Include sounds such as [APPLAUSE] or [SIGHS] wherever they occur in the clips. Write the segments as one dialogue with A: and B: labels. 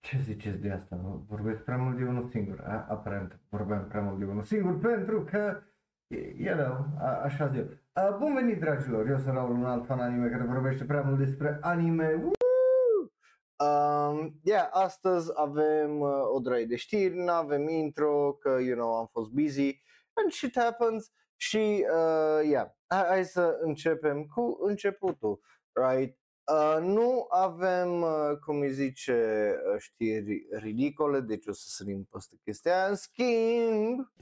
A: Ce ziceți de asta? Nu? Vorbesc prea mult de unul singur. A, aparent vorbeam prea mult de unul singur pentru că, you know, a, așa zic. A, bun venit, dragilor! Eu sunt Raul, un alt fan anime care vorbește prea mult despre anime. Woo! Um, yeah, astăzi avem uh, o draie de știri, nu avem intro, că, you know, am fost busy and shit happens și, uh, yeah, hai, hai să începem cu începutul, right? Uh, nu avem, uh, cum îi zice, uh, știri ridicole, deci o să sărim peste chestia. În schimb,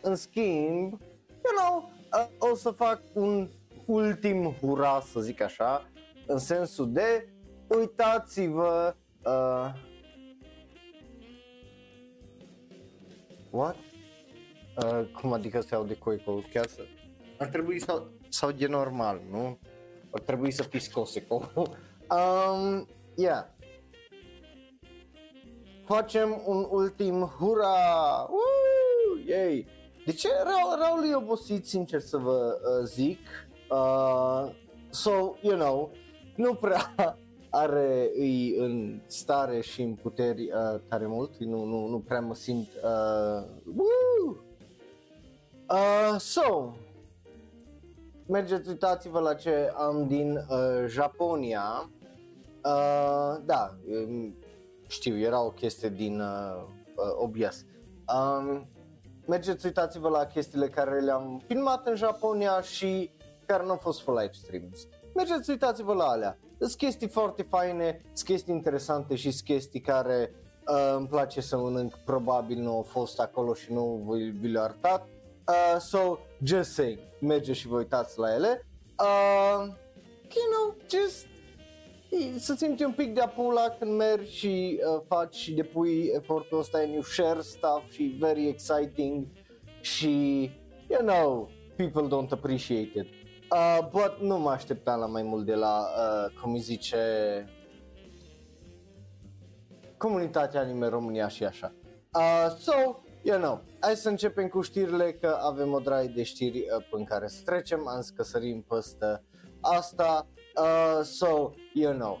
A: în schimb, you know, uh, o să fac un ultim hura, să zic așa, în sensul de uitați-vă uh, What? Uh, cum adică se aude coicul? Chiar să... Ar trebui să, sau de normal, nu? Ar trebui să fii scos [LAUGHS] um, yeah. Facem un ultim hura! Woo! Yay! De ce Raul, Raul e obosit, sincer să vă uh, zic? Uh, so, you know, nu prea [LAUGHS] are îi în stare și în puteri uh, tare mult, nu, nu, nu prea mă simt uh, woo! Uh, so, mergeți, uitați-vă la ce am din uh, Japonia. Uh, da, um, știu, era o chestie din uh, uh, OBS. Um, mergeți, uitați-vă la chestiile care le-am filmat în Japonia și care nu au fost full live streams. Mergeți, uitați-vă la alea. Sunt chestii foarte faine, sunt chestii interesante și sunt chestii care uh, îmi place să mănânc, probabil nu au fost acolo și nu vi, vi le-au arătat. Uh, so, just saying, merge și vă uitați la ele. Uh, you know, just să simți un pic de apula când mergi și uh, faci și depui efortul ăsta and you share stuff și very exciting și, you know, people don't appreciate it. Uh, but nu mă așteptam la mai mult de la, uh, cum îi zice, comunitatea anime România și așa. Uh, so, you know, hai să începem cu știrile că avem o draie de știri uh, în care să trecem, am zis că sărim peste asta. Uh, so, you know,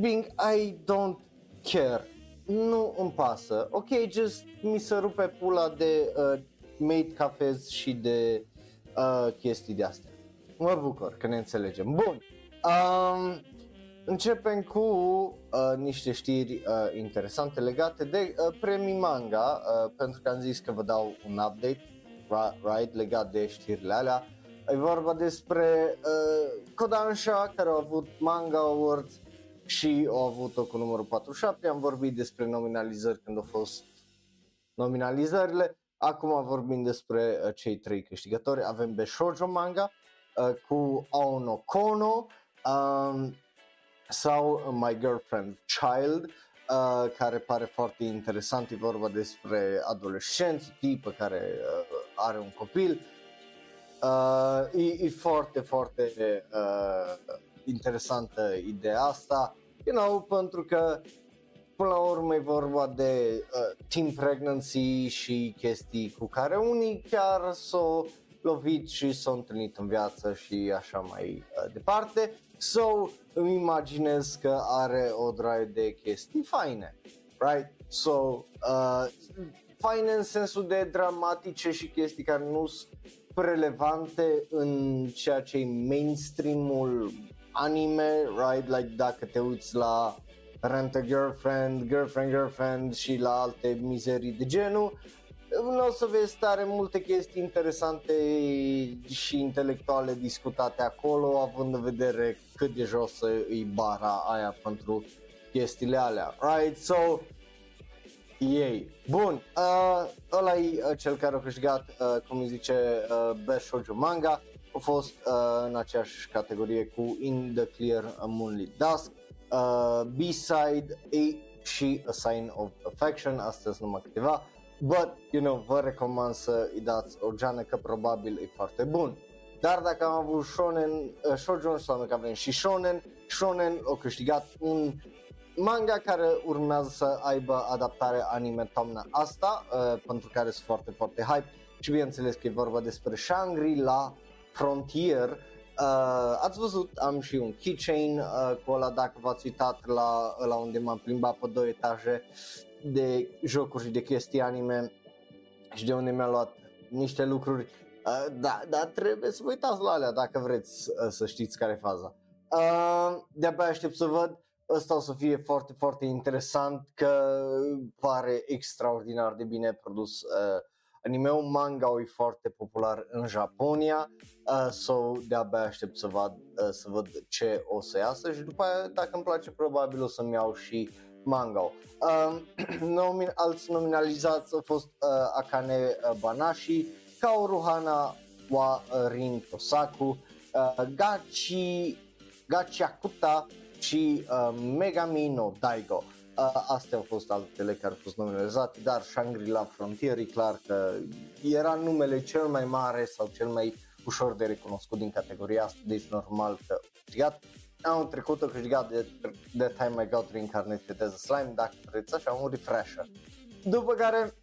A: being I don't care, nu îmi pasă, ok, just mi se rupe pula de uh, made cafes și de uh, chestii de astea. Mă bucur că ne înțelegem. Bun, um, Începem cu uh, niște știri uh, interesante legate de uh, premii manga, uh, pentru că am zis că vă dau un update, right, legat de știrile alea. E vorba despre uh, Kodansha, care au avut Manga Awards și au avut-o cu numărul 47. Am vorbit despre nominalizări când au fost nominalizările. Acum vorbim despre uh, cei trei câștigători. Avem Shoujo Manga uh, cu Aono Kono, um, sau My Girlfriend Child, uh, care pare foarte interesant, e vorba despre adolescenți, tipă care uh, are un copil. Uh, e, e foarte, foarte uh, interesantă ideea asta, you know, pentru că până la urmă e vorba de uh, teen pregnancy și chestii cu care unii chiar s-au lovit și s-au întâlnit în viață și așa mai uh, departe. So, îmi imaginez că are o draie de chestii faine, right? So, uh, faine în sensul de dramatice și chestii care nu sunt relevante în ceea ce e mainstream-ul anime, right? Like dacă te uiți la Rent a Girlfriend, Girlfriend, Girlfriend și la alte mizerii de genul, nu o să vezi tare multe chestii interesante și intelectuale discutate acolo, având în vedere cât de jos e bara aia pentru chestiile alea, right? So, ei. Bun, uh, ăla e uh, cel care a câștigat, uh, cum îi zice, uh, Best Shoujo Manga, a fost uh, în aceeași categorie cu In the Clear Moonlit Dusk, uh, B-Side A și A Sign of Affection, astăzi numai câteva, but, you know, vă recomand să îi dați o geană că probabil e foarte bun. Dar dacă am avut shonen, uh, shoujo, înseamnă că avem și shonen, shonen a câștigat un manga care urmează să aibă adaptare anime toamna asta, uh, pentru care sunt foarte, foarte hype. Și bineînțeles că e vorba despre Shangri-La Frontier, Uh, ați văzut, am și un keychain uh, cu ăla dacă v-ați uitat la, la unde m-am plimbat pe două etaje de jocuri și de chestii anime și de unde mi-a luat niște lucruri. Uh, da, dar trebuie să vă uitați la alea dacă vreți uh, să știți care e faza. Uh, de-abia aștept să văd. Ăsta o să fie foarte, foarte interesant că pare extraordinar de bine produs uh, Anime-ul manga e foarte popular în Japonia, uh, so de-abia aștept să văd, uh, să văd ce o să iasă și după aia, dacă îmi place, probabil o să-mi iau și manga uh, [CLEARS THROAT] nomin, Alți nominalizați au fost uh, Akane Banashi, Kaoru wa Rin Tosaku, uh, Gachi, Gachiakuta și uh, Megami no Daigo. Uh, astea au fost altele care au fost nominalizate, dar Shangri-La Frontier e clar că era numele cel mai mare sau cel mai ușor de recunoscut din categoria asta, deci normal că a câștigat. Anul trecut a câștigat de The Time I Got Reincarnated as a Slime, dacă vreți așa, un refresher. După care,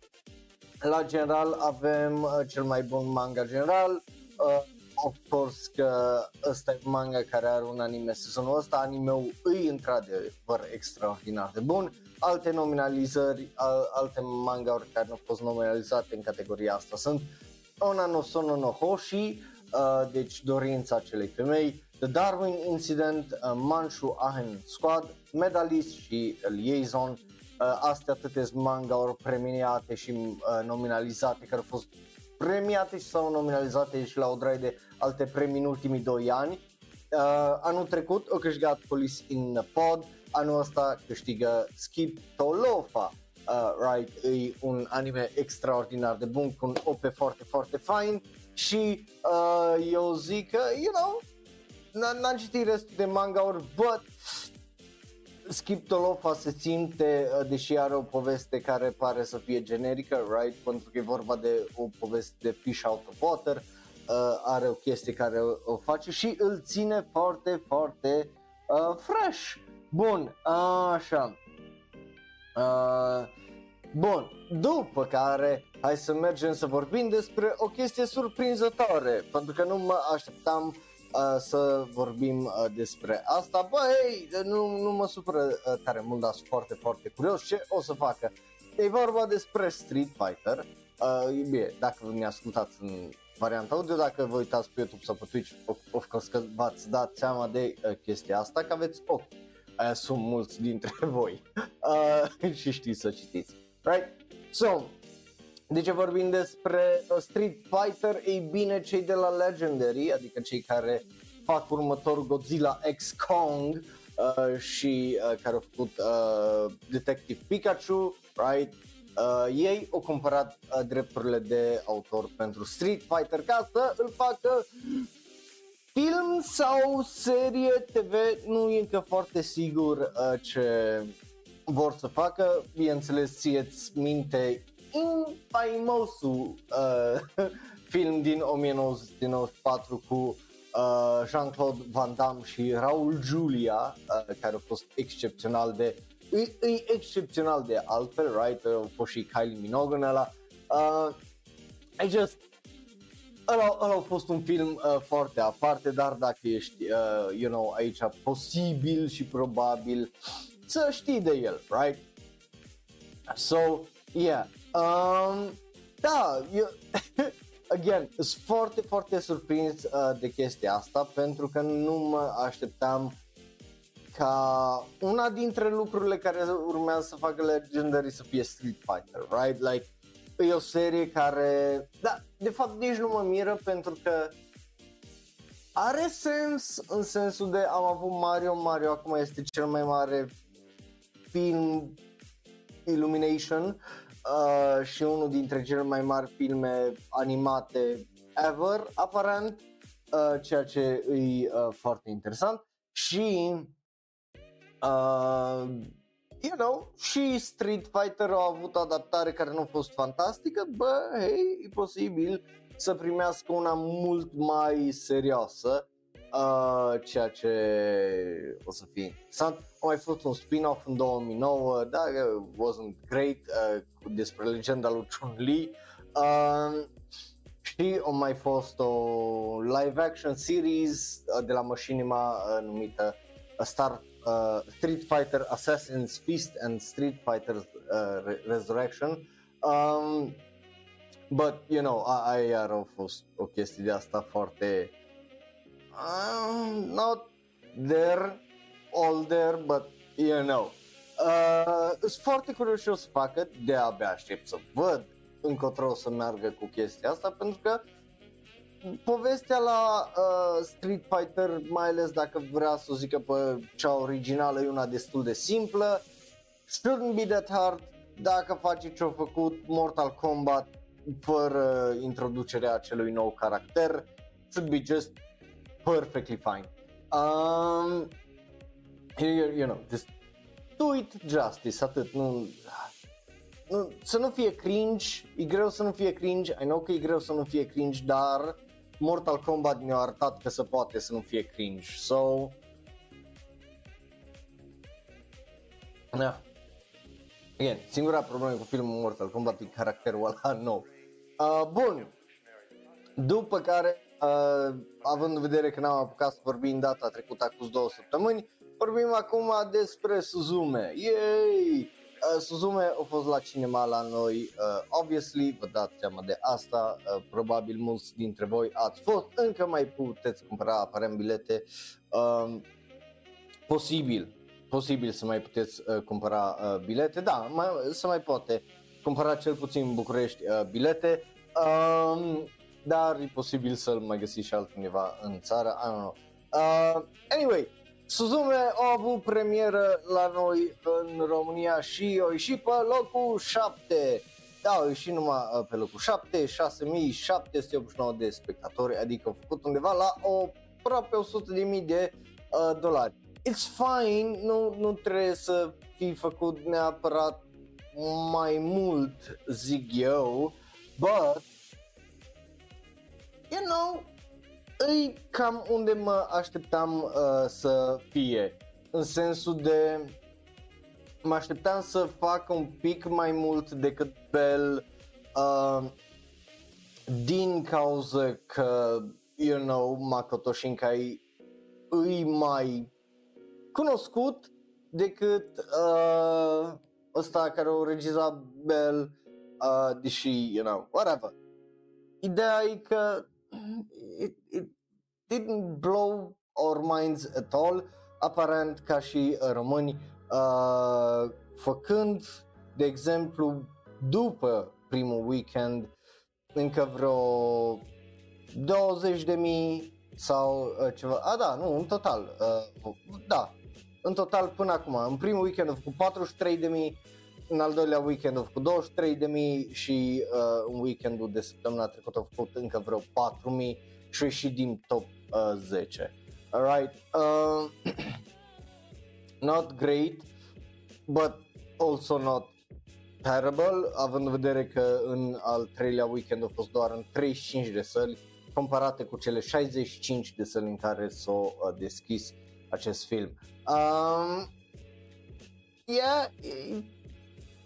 A: la general, avem uh, cel mai bun manga general, uh, of course că ăsta e manga care are un anime sezonul ăsta, anime-ul îi într-adevăr extraordinar de bun, alte nominalizări, al, alte manga-uri care nu au fost nominalizate în categoria asta sunt Ona no Sono no Hoshi, uh, deci dorința acelei femei, The Darwin Incident, uh, Manchu Ahen Squad, Medalist și Liaison, uh, astea atâtea manga-uri premiate și uh, nominalizate care au fost premiate și sau nominalizate și la o draie de alte premii în ultimii 2 ani. Uh, anul trecut a câștigat Police in Pod, anul ăsta câștigă Skip Tolofa, uh, right, e un anime extraordinar de bun cu un OP foarte, foarte fain și uh, eu zic că, you know, n-am citit restul de manga-uri, but Skip Tolofa se simte, uh, deși are o poveste care pare să fie generică, right? Pentru că e vorba de o poveste de fish out of water, uh, are o chestie care o, o face și îl ține foarte, foarte uh, fresh. Bun, așa. Uh, bun, după care hai să mergem să vorbim despre o chestie surprinzătoare, pentru că nu mă așteptam uh, să vorbim uh, despre asta. Bă, hei, nu, nu mă supără uh, tare mult, dar sunt foarte, foarte curios ce o să facă. E vorba despre Street Fighter. Uh, e bine, dacă mi ascultați în varianta audio, dacă vă uitați pe YouTube sau pe Twitch, of, of course că v-ați dat seama de uh, chestia asta, că aveți ochi. Uh, sunt mulți dintre [LAUGHS] voi uh, [LAUGHS] și știți să citiți. Right? So, de ce vorbim despre uh, Street Fighter? Ei bine, cei de la Legendary, adică cei care fac următorul Godzilla X Kong uh, și uh, care au făcut uh, Detective Pikachu, right? Uh, ei au cumpărat uh, drepturile de autor pentru Street Fighter ca să îl facă film sau serie TV, nu e încă foarte sigur uh, ce vor să facă, bineînțeles ție-ți minte faimosul uh, [LAUGHS] film din 1994 cu uh, Jean-Claude Van Damme și Raul Julia, uh, care a fost excepțional de e, e excepțional de altfel, right? A fost și Kylie Minogue în ăla. Uh, I just ăla, ăla a fost un film uh, foarte aparte, dar dacă ești, uh, you know, aici posibil și probabil să știi de el, right? So, yeah, Um, da, eu, [LAUGHS] again, sunt foarte, foarte surprins uh, de chestia asta pentru că nu mă așteptam ca una dintre lucrurile care urmează să facă Legendary să fie Street Fighter, right? Like, e o serie care, da, de fapt nici nu mă miră pentru că are sens în sensul de am avut Mario, Mario acum este cel mai mare film Illumination uh, și unul dintre cele mai mari filme animate ever, aparent, uh, ceea ce e uh, foarte interesant și uh, you know, și Street Fighter a avut o adaptare care nu a fost fantastică, bă, hei, e posibil să primească una mult mai serioasă uh, ceea ce o să fie interesant. A mai fost un spin-off în 2009, dar wasn't great, uh, despre legenda lui Chun-Li. Uh, și a mai fost o live action series uh, de la Machinima uh, numită uh, Star uh, Street Fighter Assassin's Feast and Street Fighter uh, Re- Resurrection. Um, but, you know, aia iar a fost o chestie de asta foarte uh, not there, all there, but you know. Uh, sunt foarte curios ce o să facă, de abia aștept să văd încotro o să meargă cu chestia asta, pentru că povestea la uh, Street Fighter, mai ales dacă vrea să o zică pe cea originală, e una destul de simplă, shouldn't be that hard dacă face ce-a făcut Mortal Kombat fără introducerea acelui nou caracter, should be just perfectly fine. Um, you, you know, just do it justice, atât, nu, nu, să nu fie cringe, e greu să nu fie cringe, I know că e greu să nu fie cringe, dar Mortal Kombat ne-a arătat că se poate să nu fie cringe, so... Da. Again, singura problemă cu filmul Mortal Kombat e caracterul ăla nou. Uh, bun. După care, uh, având în vedere că n-am apucat să vorbim data trecută cu două săptămâni, vorbim acum despre Suzume. Yay! Uh, Suzume a fost la cinema la noi, uh, obviously, vă dați seama de asta, uh, probabil mulți dintre voi ați fost, încă mai puteți cumpăra aparent bilete, uh, posibil, posibil să mai puteți uh, cumpăra uh, bilete, da, mai, să mai poate cumpăra cel puțin în București uh, bilete, uh, dar e posibil să-l mai găsiți și altundeva în țară, I don't know. Uh, anyway, Suzume a avut premieră la noi în România și a ieșit pe locul 7. Da, a ieșit numai uh, pe locul 7, 6789 de spectatori, adică a făcut undeva la o aproape 100 de mii de uh, dolari. It's fine, nu, nu trebuie să fi făcut neapărat mai mult, zic eu, but, you know, e cam unde mă așteptam uh, să fie, în sensul de mă așteptam să facă un pic mai mult decât Bell uh, din cauza că, you know, Makoto Shinkai îi mai cunoscut decât uh, ăsta care o regiza Bell, uh, deși, you know, whatever. Ideea e că it, it didn't blow our minds at all, aparent ca și uh, români, uh, făcând, de exemplu, după primul weekend, încă vreo 20 de mii sau uh, ceva, a da, nu, în total, uh, da, în total până acum, în primul weekend au făcut 43 de mii, în al doilea weekend au făcut 23 de mii și uh, în weekendul de săptămâna trecută au făcut încă vreo 4 mii și ieșit din top uh, 10. Alright, uh, [CLEARS THROAT] not great, but also not terrible, având în vedere că în al treilea weekend a fost doar în 35 de săli, comparate cu cele 65 de săli în care s-a uh, deschis acest film. Um, yeah,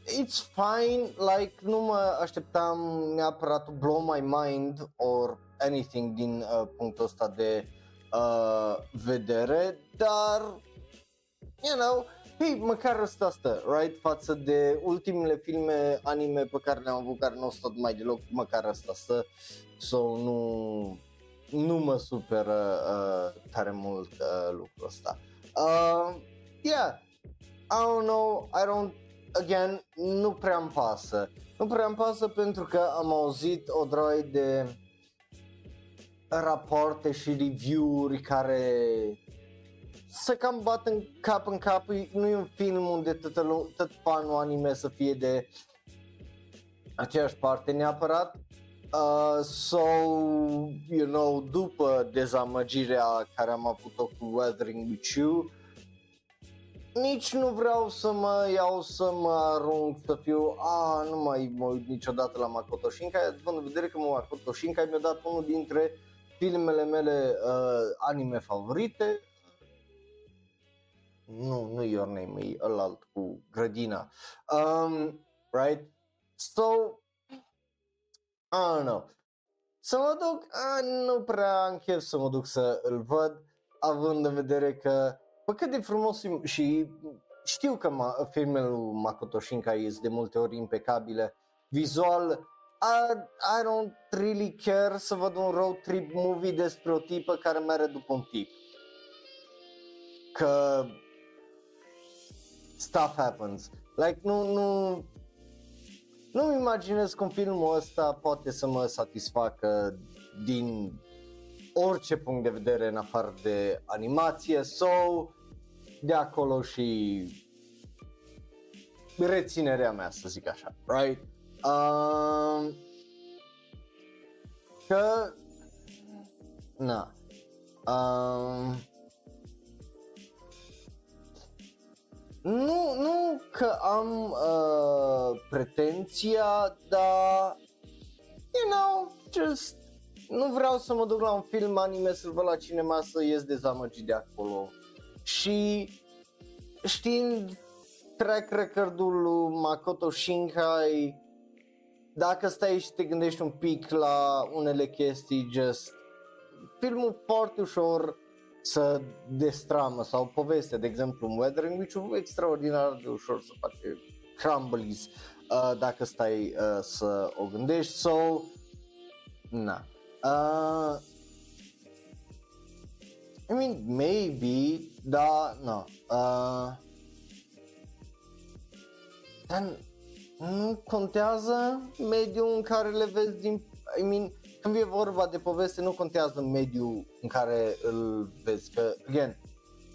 A: it's fine, like nu mă așteptam neapărat to blow my mind or anything din uh, punctul ăsta de uh, vedere, dar, you know, hei, măcar ăsta stă, right, față de ultimele filme anime pe care le-am avut care nu au stat mai deloc, măcar ăsta stă, so nu, nu mă superă uh, tare mult uh, lucrul ăsta. Uh, yeah, I don't know, I don't again, nu prea îmi pasă. Nu prea îmi pasă pentru că am auzit o droaie de rapoarte și review-uri care să cam bat în cap în cap. Nu e un film unde tot, tot fanul anime să fie de aceeași parte neapărat. Uh, so, you know, după dezamăgirea care am avut-o cu Weathering With You, nici nu vreau să mă iau să mă arunc să fiu, a, nu mai mă uit niciodată la Makoto Shinkai, având în vedere că Makoto Shinkai mi-a dat unul dintre filmele mele uh, anime favorite. Nu, nu Your Name, e ălalt cu grădina. Um, right? So, I don't know. să mă duc, a, nu prea am chef să mă duc să îl văd, având în vedere că, pe cât de frumos e- și știu că ma, filmele lui Makoto Shinkai sunt de multe ori impecabile, vizual, I, I don't really care să văd un road trip movie despre o tipă care merge după un tip. Că stuff happens. Like, nu, nu, nu-mi imaginez cum filmul ăsta poate să mă satisfacă din orice punct de vedere în afară de animație sau de acolo și reținerea mea, să zic așa, right? Um, că, na, um, nu, nu că am uh, pretenția, dar, you know, just nu vreau să mă duc la un film anime să-l văd la cinema să ies dezamăgit de acolo. Și știind track record-ul lui Makoto Shinkai, dacă stai și te gândești un pic la unele chestii, just filmul foarte ușor să destramă sau poveste, de exemplu, un Weathering Witch extraordinar de ușor să face crumblies uh, dacă stai uh, să o gândești, so, na. Uh, I mean, maybe, da, no. Uh, dar nu contează mediul în care le vezi din... I mean, când e vorba de poveste, nu contează mediul în care îl vezi, că, again,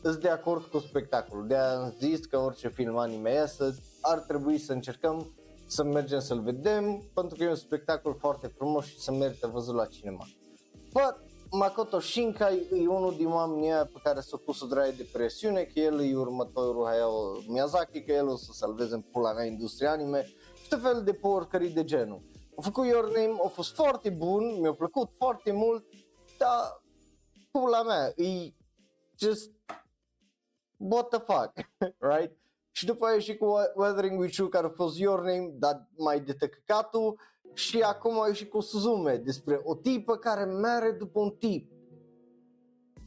A: îți de acord cu spectacolul. De am zis că orice film anime iasă, ar trebui să încercăm să mergem să-l vedem, pentru că e un spectacol foarte frumos și să merită văzut la cinema. But Makoto Shinkai e unul din oamenii aia pe care s-a pus o draie de presiune, că el e următorul Hayao Miyazaki, că el o să salveze în pula mea industria anime și tot fel de porcării de genul. A făcut Your Name, a fost foarte bun, mi-a plăcut foarte mult, dar pula mea, e just what the fuck, [LAUGHS] right? Și după aia și cu Weathering With You care a fost Your Name, dar mai de tăcăcatul și acum a și cu Suzume despre o tipă care mere după un tip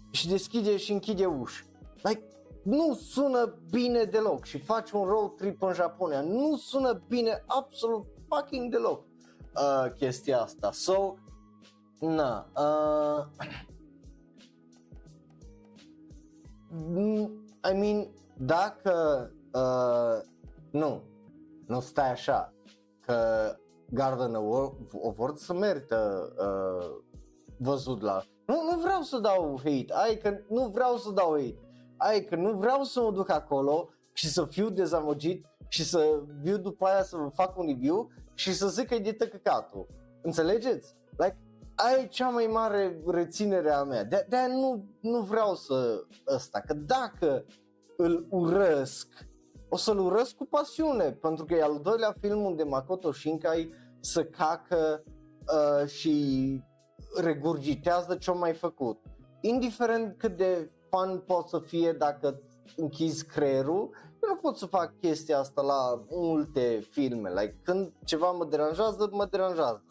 A: și deschide și închide uși. Like, nu sună bine deloc și faci un road trip în Japonia. Nu sună bine absolut fucking deloc uh, chestia asta. So, na, uh, [CLEARS THROAT] I mean, dacă uh, nu, nu stai așa, că Garden Award să merită uh, văzut la... Nu, nu vreau să dau hate, ai că nu vreau să dau hate, ai că nu vreau să mă duc acolo și să fiu dezamăgit și să viu după aia să fac un review și să zic că e de tăcăcatul. Înțelegeți? Like, ai cea mai mare reținere a mea. De, de nu, nu vreau să ăsta, că dacă îl urăsc, o să-l urăsc cu pasiune, pentru că e al doilea film unde Makoto Shinkai să cacă uh, și regurgitează ce-a mai făcut. Indiferent cât de fan pot să fie dacă închizi creierul, eu nu pot să fac chestia asta la multe filme. Like, când ceva mă deranjează, mă deranjează.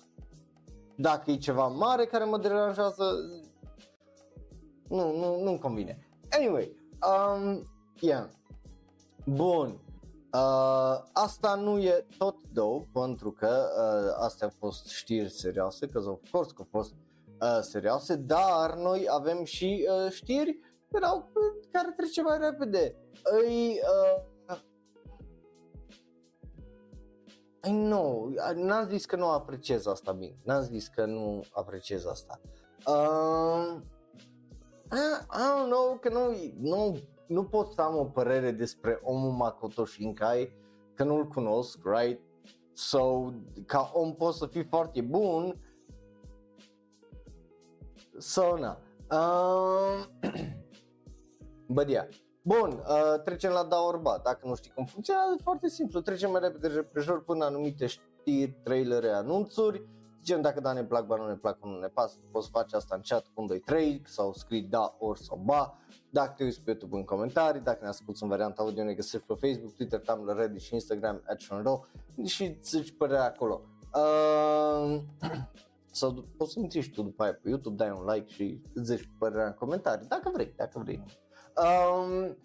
A: Dacă e ceva mare care mă deranjează, nu, nu, nu-mi convine. Anyway, um, yeah. Bun. Uh, asta nu e tot două, pentru că uh, astea au fost știri serioase, că of course că au fost uh, serioase, dar noi avem și uh, știri erau, care trece mai repede. Îi, uh, I know, n-am zis că nu apreciez asta bine, n-am zis că nu apreciez asta. Uh, I, I don't know, că nu, nu nu pot să am o părere despre omul Makoto Shinkai că nu-l cunosc, right? So, ca om pot să fii foarte bun. So, na. Uh, But yeah. Bun, uh, trecem la Daorba. Dacă nu știi cum funcționează, e foarte simplu. Trecem mai repede repejor până anumite știri, trailere, anunțuri. Zicem dacă da ne plac, ba nu ne plac, nu ne pasă. Poți face asta în chat cu 1, 2, 3 sau scrii da, or sau ba. Dacă te uiți pe YouTube în comentarii, dacă ne asculti în varianta audio, ne găsești pe Facebook, Twitter, Tumblr, Reddit și Instagram, @shonro și zici părerea acolo. Uh, [CLEARS THROAT] sau poți să intri și tu după aia pe YouTube, dai un like și îți zici părerea în comentarii, dacă vrei, dacă vrei. Um,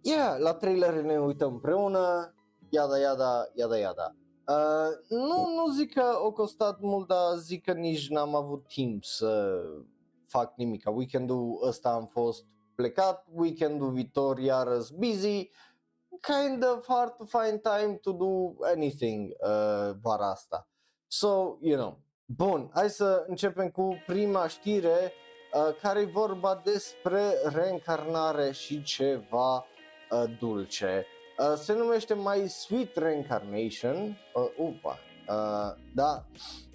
A: yeah, la trailer ne uităm împreună, iada, iada, iada, iada. Uh, nu, nu zic că o costat mult, dar zic că nici n-am avut timp să fac nimic. Weekendul ăsta am fost plecat, weekendul viitor iarăs busy, kind of hard to find time to do anything uh, vara asta. So, you know, bun, hai să începem cu prima știre uh, care e vorba despre reîncarnare și ceva uh, dulce. Uh, se numește My Sweet Reincarnation, uh, upa, uh, da,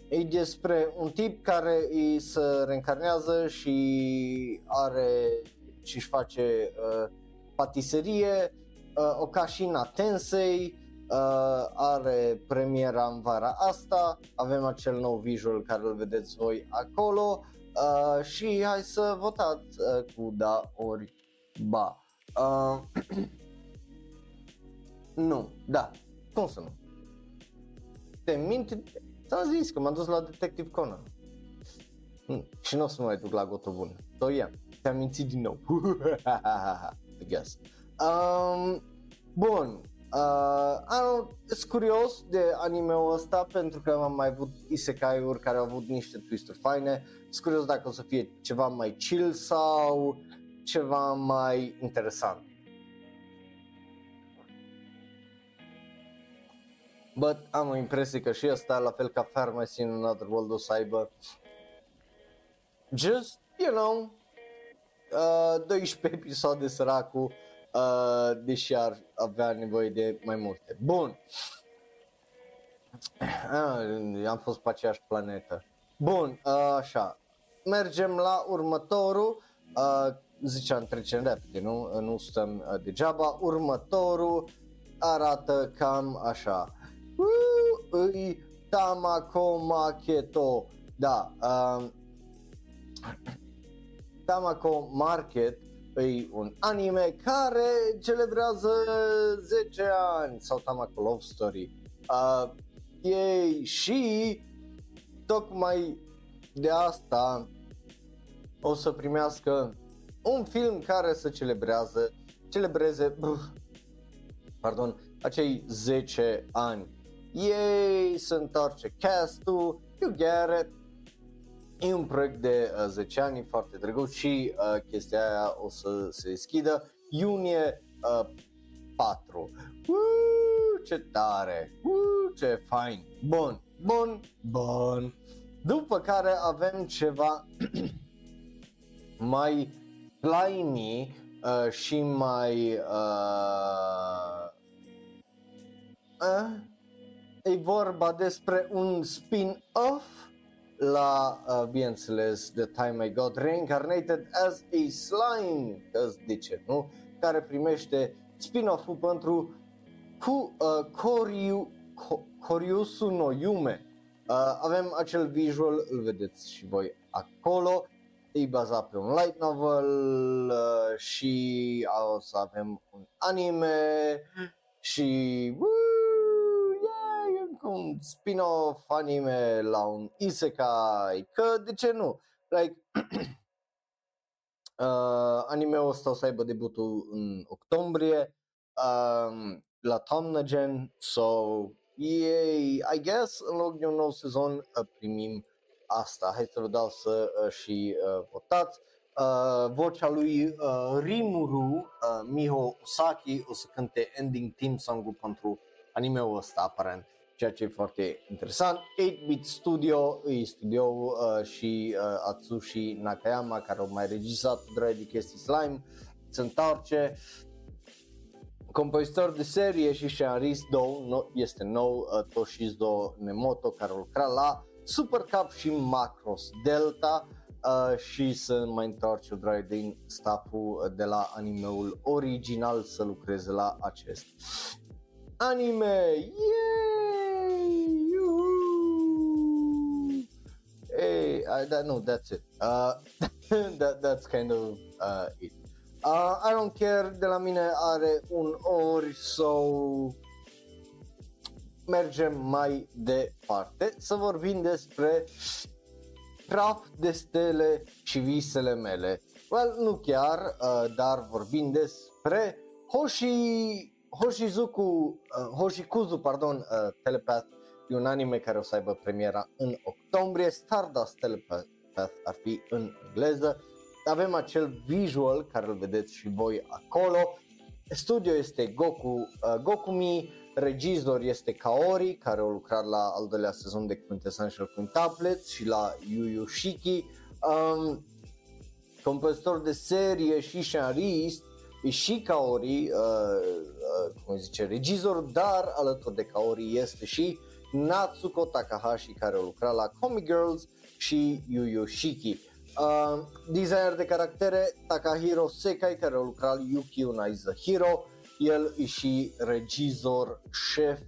A: e despre un tip care îi se reîncarnează și are și își face uh, patiserie, uh, Okashina Tensei, uh, are premiera în vara asta, avem acel nou visual care îl vedeți voi acolo uh, și hai să votați uh, cu da ori ba. Uh, [CLEARS THROAT] nu, da, cum să nu? Te minti, ți-am zis că m-am dus la Detective Conan. Hmm. Și nu o să mă mai duc la gotul bun. So, yeah, te-am mințit din nou. [LAUGHS] I guess. Um, bun, uh, anul, sunt curios de anime-ul ăsta pentru că am mai avut isekai-uri care au avut niște twist-uri faine. Sunt curios dacă o să fie ceva mai chill sau ceva mai interesant. But am o impresie că și ăsta, la fel ca Pharmacy in Another World, o să aibă just, you know, uh, 12 episoade săracul, uh, deși ar avea nevoie de mai multe. Bun. Uh, am fost pe aceeași planetă. Bun, uh, așa. Mergem la următorul. Uh, ziceam, trecem repede, nu? Nu stăm uh, degeaba. Următorul arată cam așa îi Tamako Maketo. Da, uh, Tamako Market e un anime care celebrează 10 ani sau Tamako Love Story. Uh, ei și tocmai de asta o să primească un film care să celebrează, celebreze, pardon, acei 10 ani ei se întoarce castul, you get it. E un proiect de uh, 10 ani foarte drăguț și uh, chestia aia o să se deschidă iunie uh, 4. Uh, ce tare! Uh, ce fain! Bun, bun, bun. După care avem ceva [CLEARS THROAT] mai slimy uh, și mai uh, uh, e vorba despre un spin-off la, uh, bineînțeles, The Time I Got Reincarnated as a Slime, de ce nu, care primește spin-off-ul pentru cu, uh, Koryu, Ko, Koryusu no Yume. Uh, avem acel visual, îl vedeți și voi acolo, e bazat pe un light novel uh, și o să avem un anime și uh, un spin-off anime la un isekai, că de ce nu? Like, [CLEARS THROAT] uh, anime-ul ăsta o să aibă debutul în octombrie, uh, la toamnă gen, so ei, I guess, în loc de un nou sezon uh, primim asta. Hai să vă dau să uh, și uh, votați. Uh, vocea lui uh, Rimuru uh, Miho Osaki o să cânte ending team song-ul pentru anime-ul ăsta aparent ceea ce e foarte interesant. 8-Bit Studio e studio uh, și uh, Atsushi Nakayama care au mai regizat drag de chestii slime, se întoarce. Compozitor de serie și scenarist nou, no, este nou uh, Toshizo Nemoto care lucra la Super Cup și Macross Delta uh, și să mai întoarce drag din stafful de la animeul original să lucreze la acest anime. Yeah! Hey, I, that, no, that's it. Uh, [LAUGHS] that, that's kind of uh, it. Uh, I don't care de la mine are un ori sau mergem mai departe să vorbim despre praf de stele și visele mele. Well, nu chiar, uh, dar vorbim despre Hoshi, Hoshizuku, uh, Hoshikuzu, pardon, uh, Telepath, e un anime care o să aibă premiera în octombrie, Stardust Telepath ar fi în engleză. Avem acel visual care îl vedeți și voi acolo. Studio este Goku, uh, Gokumi, regizor este Kaori, care a lucrat la al doilea sezon de Quintessential Quintuplets și la Yu Yu Shiki. Um, compozitor de serie și scenarist e și Kaori, uh, uh, cum zice, regizor, dar alături de Kaori este și Natsuko Takahashi, care a lucrat la Comic Girls și Yu Yu Shiki. Uh, designer de caractere Takahiro Sekai, care a lucrat Yuki Unai Hero, el e și regizor, șef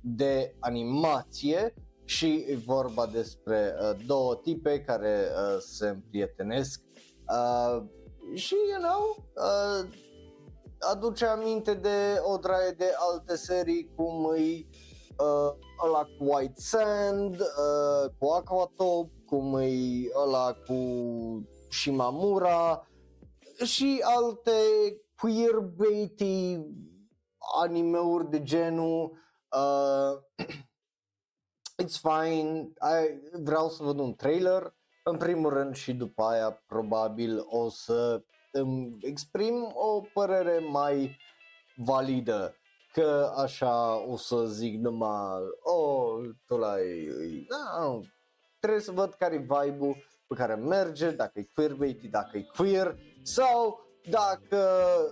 A: de animație și e vorba despre uh, două tipe care uh, se împrietenesc uh, și, you know, uh, aduce aminte de o draie de alte serii cum e uh, ăla cu White Sand, uh, cu Aquatop, cum e ăla cu Shimamura și alte queerbaity animeuri de genul uh, [CLEARS THROAT] It's fine, I, vreau să văd un trailer. În primul rând și după aia probabil o să îmi exprim o părere mai validă că așa o să zic numai oh, tu l-ai, da, nu, trebuie să văd care e vibe-ul pe care merge, dacă e queerbait, dacă e queer sau dacă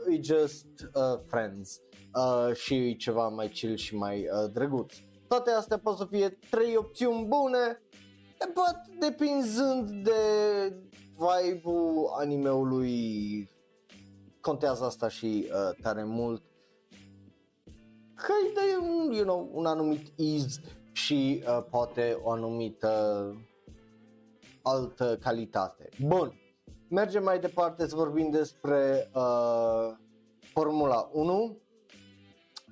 A: e just uh, friends uh, și e ceva mai chill și mai uh, drăguț. Toate astea pot să fie trei opțiuni bune, but depinzând de vibe-ul animeului contează asta și uh, tare mult că îi dă un, you know, un anumit ease și uh, poate o anumită altă calitate. Bun, mergem mai departe să vorbim despre uh, Formula 1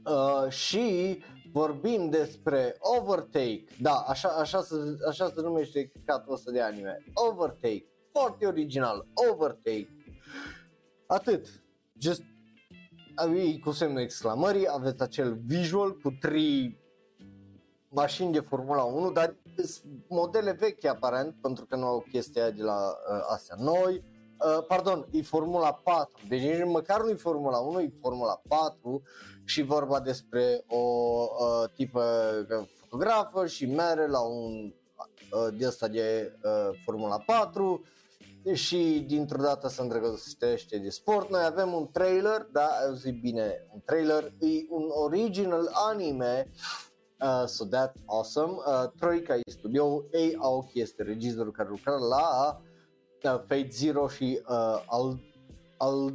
A: uh, și vorbim despre Overtake, da, așa, așa, se, așa se numește catul ăsta de anime, Overtake, foarte original, Overtake, atât, just cu semnul exclamării, aveți acel visual cu trei mașini de Formula 1, dar modele vechi aparent, pentru că nu au chestia de la uh, astea noi. Uh, pardon, e Formula 4, deci nici măcar nu e Formula 1, e Formula 4 și vorba despre o uh, tipă fotografă și mere la un uh, de asta de uh, Formula 4 și dintr-o dată se îndrăgostește de sport. Noi avem un trailer, da, eu zic bine, un trailer, e un original anime Uh, so that's awesome. Uh, Troika e studio, A. Aoki este regizorul care lucra la uh, Fate Zero și uh, al, al,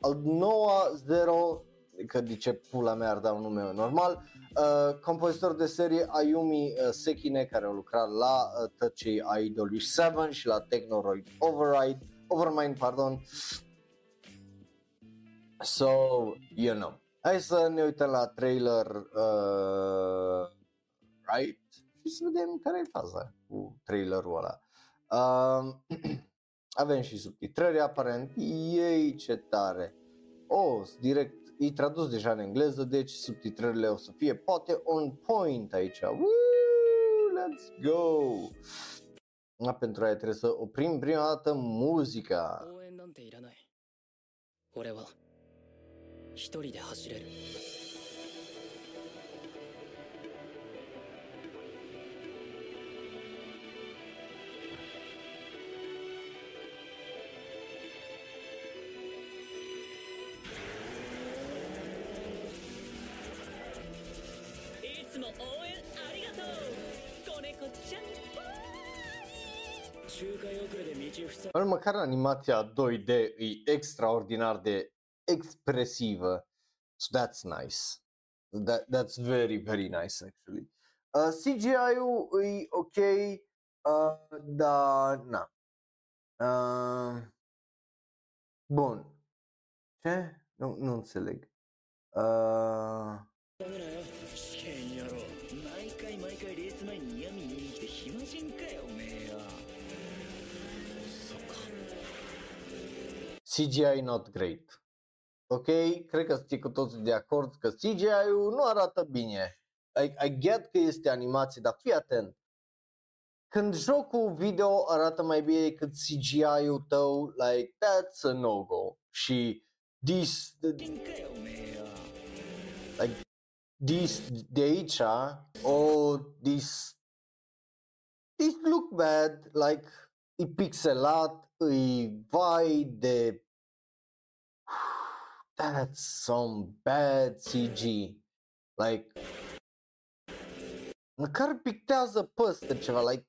A: al noua Zero, că de ce pula mea ar da un nume normal, uh, compozitor de serie Ayumi uh, Sekine care a lucrat la uh, Touchy Idol 7 și la Technoroid Override, Overmind, pardon. So, you know. Hai să ne uităm la trailer, uh, right? Și să vedem care e faza cu trailerul ăla. Uh, [CLEARS THROAT] avem și subtitrări aparent. Ei, ce tare! Oh, direct, e tradus deja în engleză, deci subtitrările o să fie poate on point aici. Woo, let's go! A, pentru aia trebuie să oprim prima dată muzica. 一人で走れる つも応援ありがとう子猫ちゃん Măcar animația 2D e extraordinar de expresivă. So that's nice. That, that's very, very nice actually. Uh, CGI-ul e ok, uh, dar na. Uh, bun. Ce? Nu, nu înțeleg. Uh, CGI not great. Ok? Cred că suntem cu toții de acord că CGI-ul nu arată bine. I, I get că este animație, dar fii atent. Când jocul video arată mai bine decât CGI-ul tău, like, that's a no-go. Și this, like, this de aici, oh, this, this look bad, like, e pixelat, e vai de that's some bad CG. Like, măcar pictează păstă ceva, like,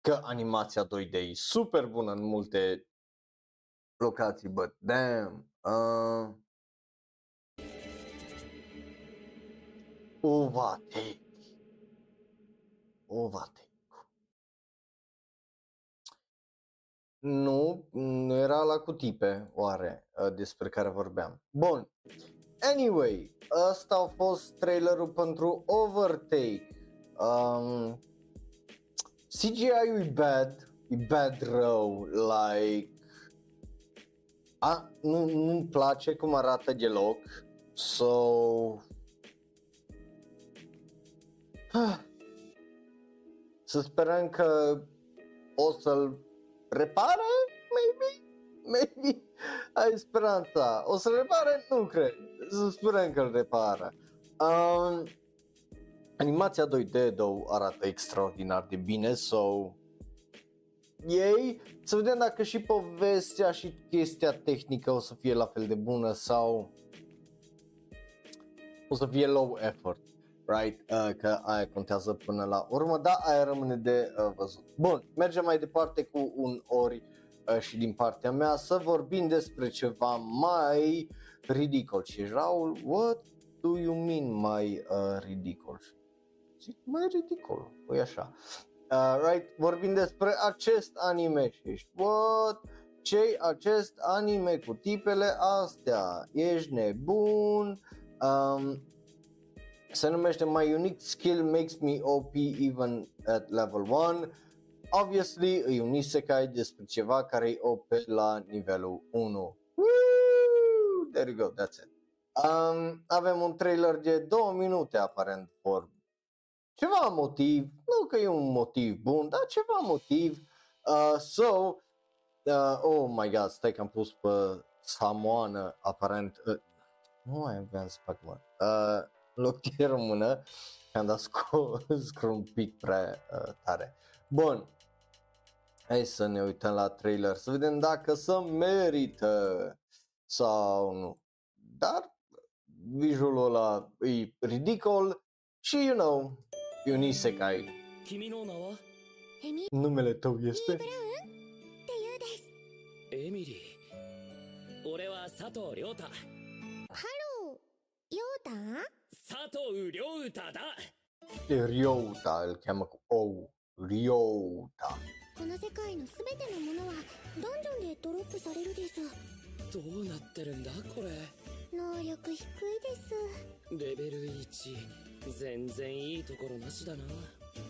A: că animația 2D e super bună în multe locații, but damn, uh, overtake, overtake. Nu, nu era la cu tipe, oare, uh, despre care vorbeam. Bun. Anyway, ăsta a fost trailerul pentru Overtake. Um, CGI-ul e bad, e bad rău, like... A, nu, nu-mi place cum arată deloc, so... [SIGHS] Să sperăm că o să-l repare? Maybe? Maybe? [LAUGHS] Ai speranța. O să repare? Nu cred. Să sperăm că îl repară. Um, animația 2D două arată extraordinar de bine, so ei, să vedem dacă și povestea și chestia tehnică o să fie la fel de bună sau o să fie low effort, right? Uh, că aia contează până la urmă, dar aia rămâne de uh, văzut. Bun, mergem mai departe cu un ori uh, și din partea mea să vorbim despre ceva mai ridicol. Și Raul, what do you mean mai uh, ridicol? Zic, mai ridicol, păi așa. Uh, right? Vorbim despre acest anime și ești, what? ce acest anime cu tipele astea? Ești nebun? Um, se numește My Unique Skill Makes Me OP Even at Level 1. Obviously, e un isekai despre ceva care e OP la nivelul 1. Woo! There you go, that's it. Um, avem un trailer de 2 minute aparent for ceva motiv, nu că e un motiv bun, dar ceva motiv. Uh, so, uh, oh my god, stai că am pus pe Samoană, aparent, uh, nu mai aveam să fac mă, uh, în [LAUGHS] loc de română, am dat scro- [LAUGHS] scrumpic prea uh, tare. Bun, hai să ne uităm la trailer, să vedem dacă să merită sau nu. Dar visualul ăla e ridicol și, you know, e un isekai. Numele tău este?
B: Emily. 俺は佐藤亮太
C: ハロー亮太
B: 佐藤亮太だ。
A: E cu O. Ryota.
C: この世界のすべてのものはダンジョンでドロップされるです。
B: どうなってるんだこれ。
C: 能力低いです。
B: レベル1全然いいところなしだな。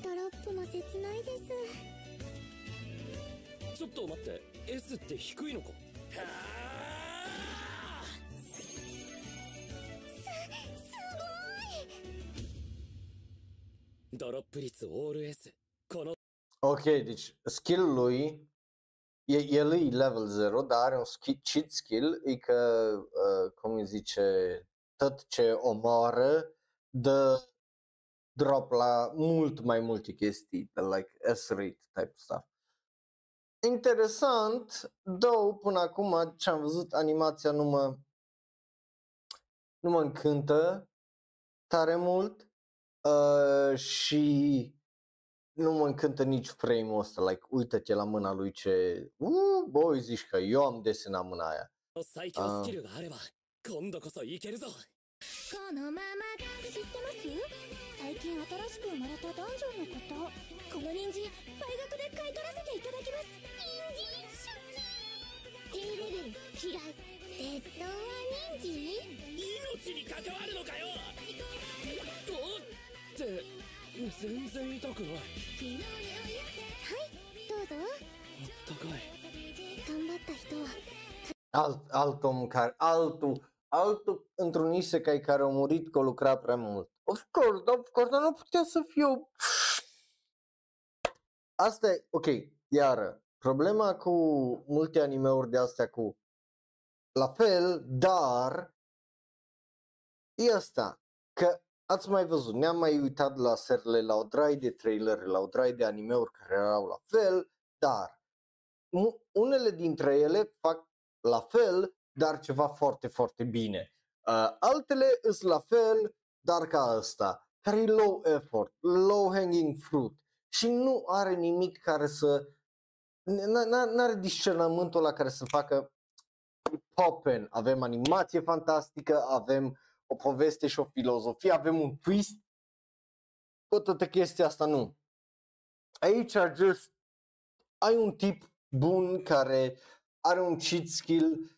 C: ドロップも切ないです。
B: ちょっと待って S って低いのか。はあドロップ率オール S この
A: Ok, deci skill-ul lui, e, el e level 0, dar are un skill, cheat skill, e că, uh, cum îi zice, tot ce omoară dă drop la mult mai multe chestii, de like S-rate type stuff. Interesant, două până acum ce am văzut animația nu mă nu mă încântă tare mult Uh, și nu mă încântă nici frame-ul ăsta, like, uită-te la mâna lui ce, uh, boi, zici că eu am desenat mâna aia.
B: 最強スキルがあれば今度こそいけるぞ
C: このまま知ってます最近新しく生まれたダンジョンのことこの人参倍額で買い取らせていただきます人参初期低レベル嫌い鉄道は人参
B: 命に関わるのかよおって全然痛くない
C: はい ぞ
B: 高い
C: 頑張った人は
A: Alt, alt om care, altul, altul într-un isekai care a murit că a lucrat prea mult. Of course, of course, dar nu putea să fiu... Asta e, ok, iară, problema cu multe animeuri de astea cu la fel, dar e asta, că ați mai văzut, ne-am mai uitat la serile, la o drai de trailer, la o drai de animeuri care erau la fel, dar mu- unele dintre ele fac la fel, dar ceva foarte, foarte bine. Uh, altele îs la fel, dar ca ăsta, care e low effort, low hanging fruit și nu are nimic care să nu are discernământul la care să facă popen. Avem animație fantastică, avem o poveste și o filozofie, avem un twist. Cu toată chestia asta nu. Aici just ai un tip bun care are un cheat skill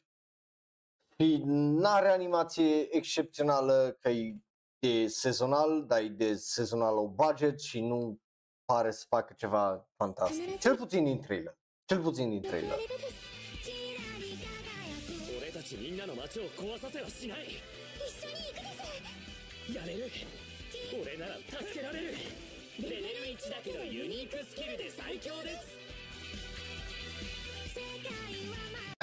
A: și nu are animație excepțională, că e de sezonal, dar e de sezonal low budget și nu pare să facă ceva fantastic. Cel puțin din trailer. Cel puțin din
C: ら
A: trailer.
C: れるです
B: 俺たちみんなの街を壊させはしない
C: 一緒 に行くです
B: やれる俺なら助けられるレベル1だけどユニークスキルで最強です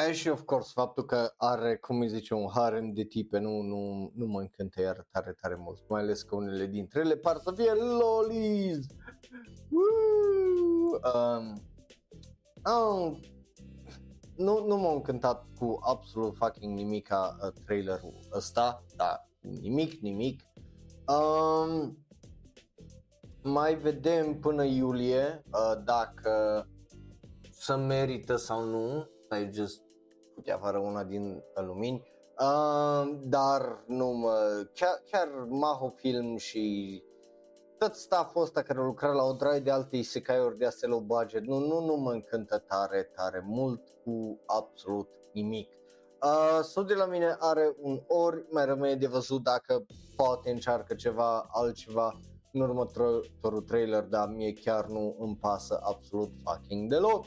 A: Aia și of course faptul că are, cum îi zice, un harem de tipe nu, nu, nu mă încântă iar tare, tare mult. Mai ales că unele dintre ele par să fie lolis. Woo! Um, um, nu, nu m-a încântat cu absolut fucking nimic ca uh, trailerul ăsta, da, nimic, nimic. Um, mai vedem până iulie uh, dacă să merită sau nu, ai just putea afară una din lumini, uh, dar nu mă, chiar, chiar Maho Film și tot stafful ăsta care lucra la o draie de alte isekai-uri de astea low budget, nu, nu, nu mă încântă tare, tare mult cu absolut nimic. Uh, sau de la mine are un ori, mai rămâne de văzut dacă poate încearcă ceva altceva în următorul trailer, dar mie chiar nu îmi pasă absolut fucking deloc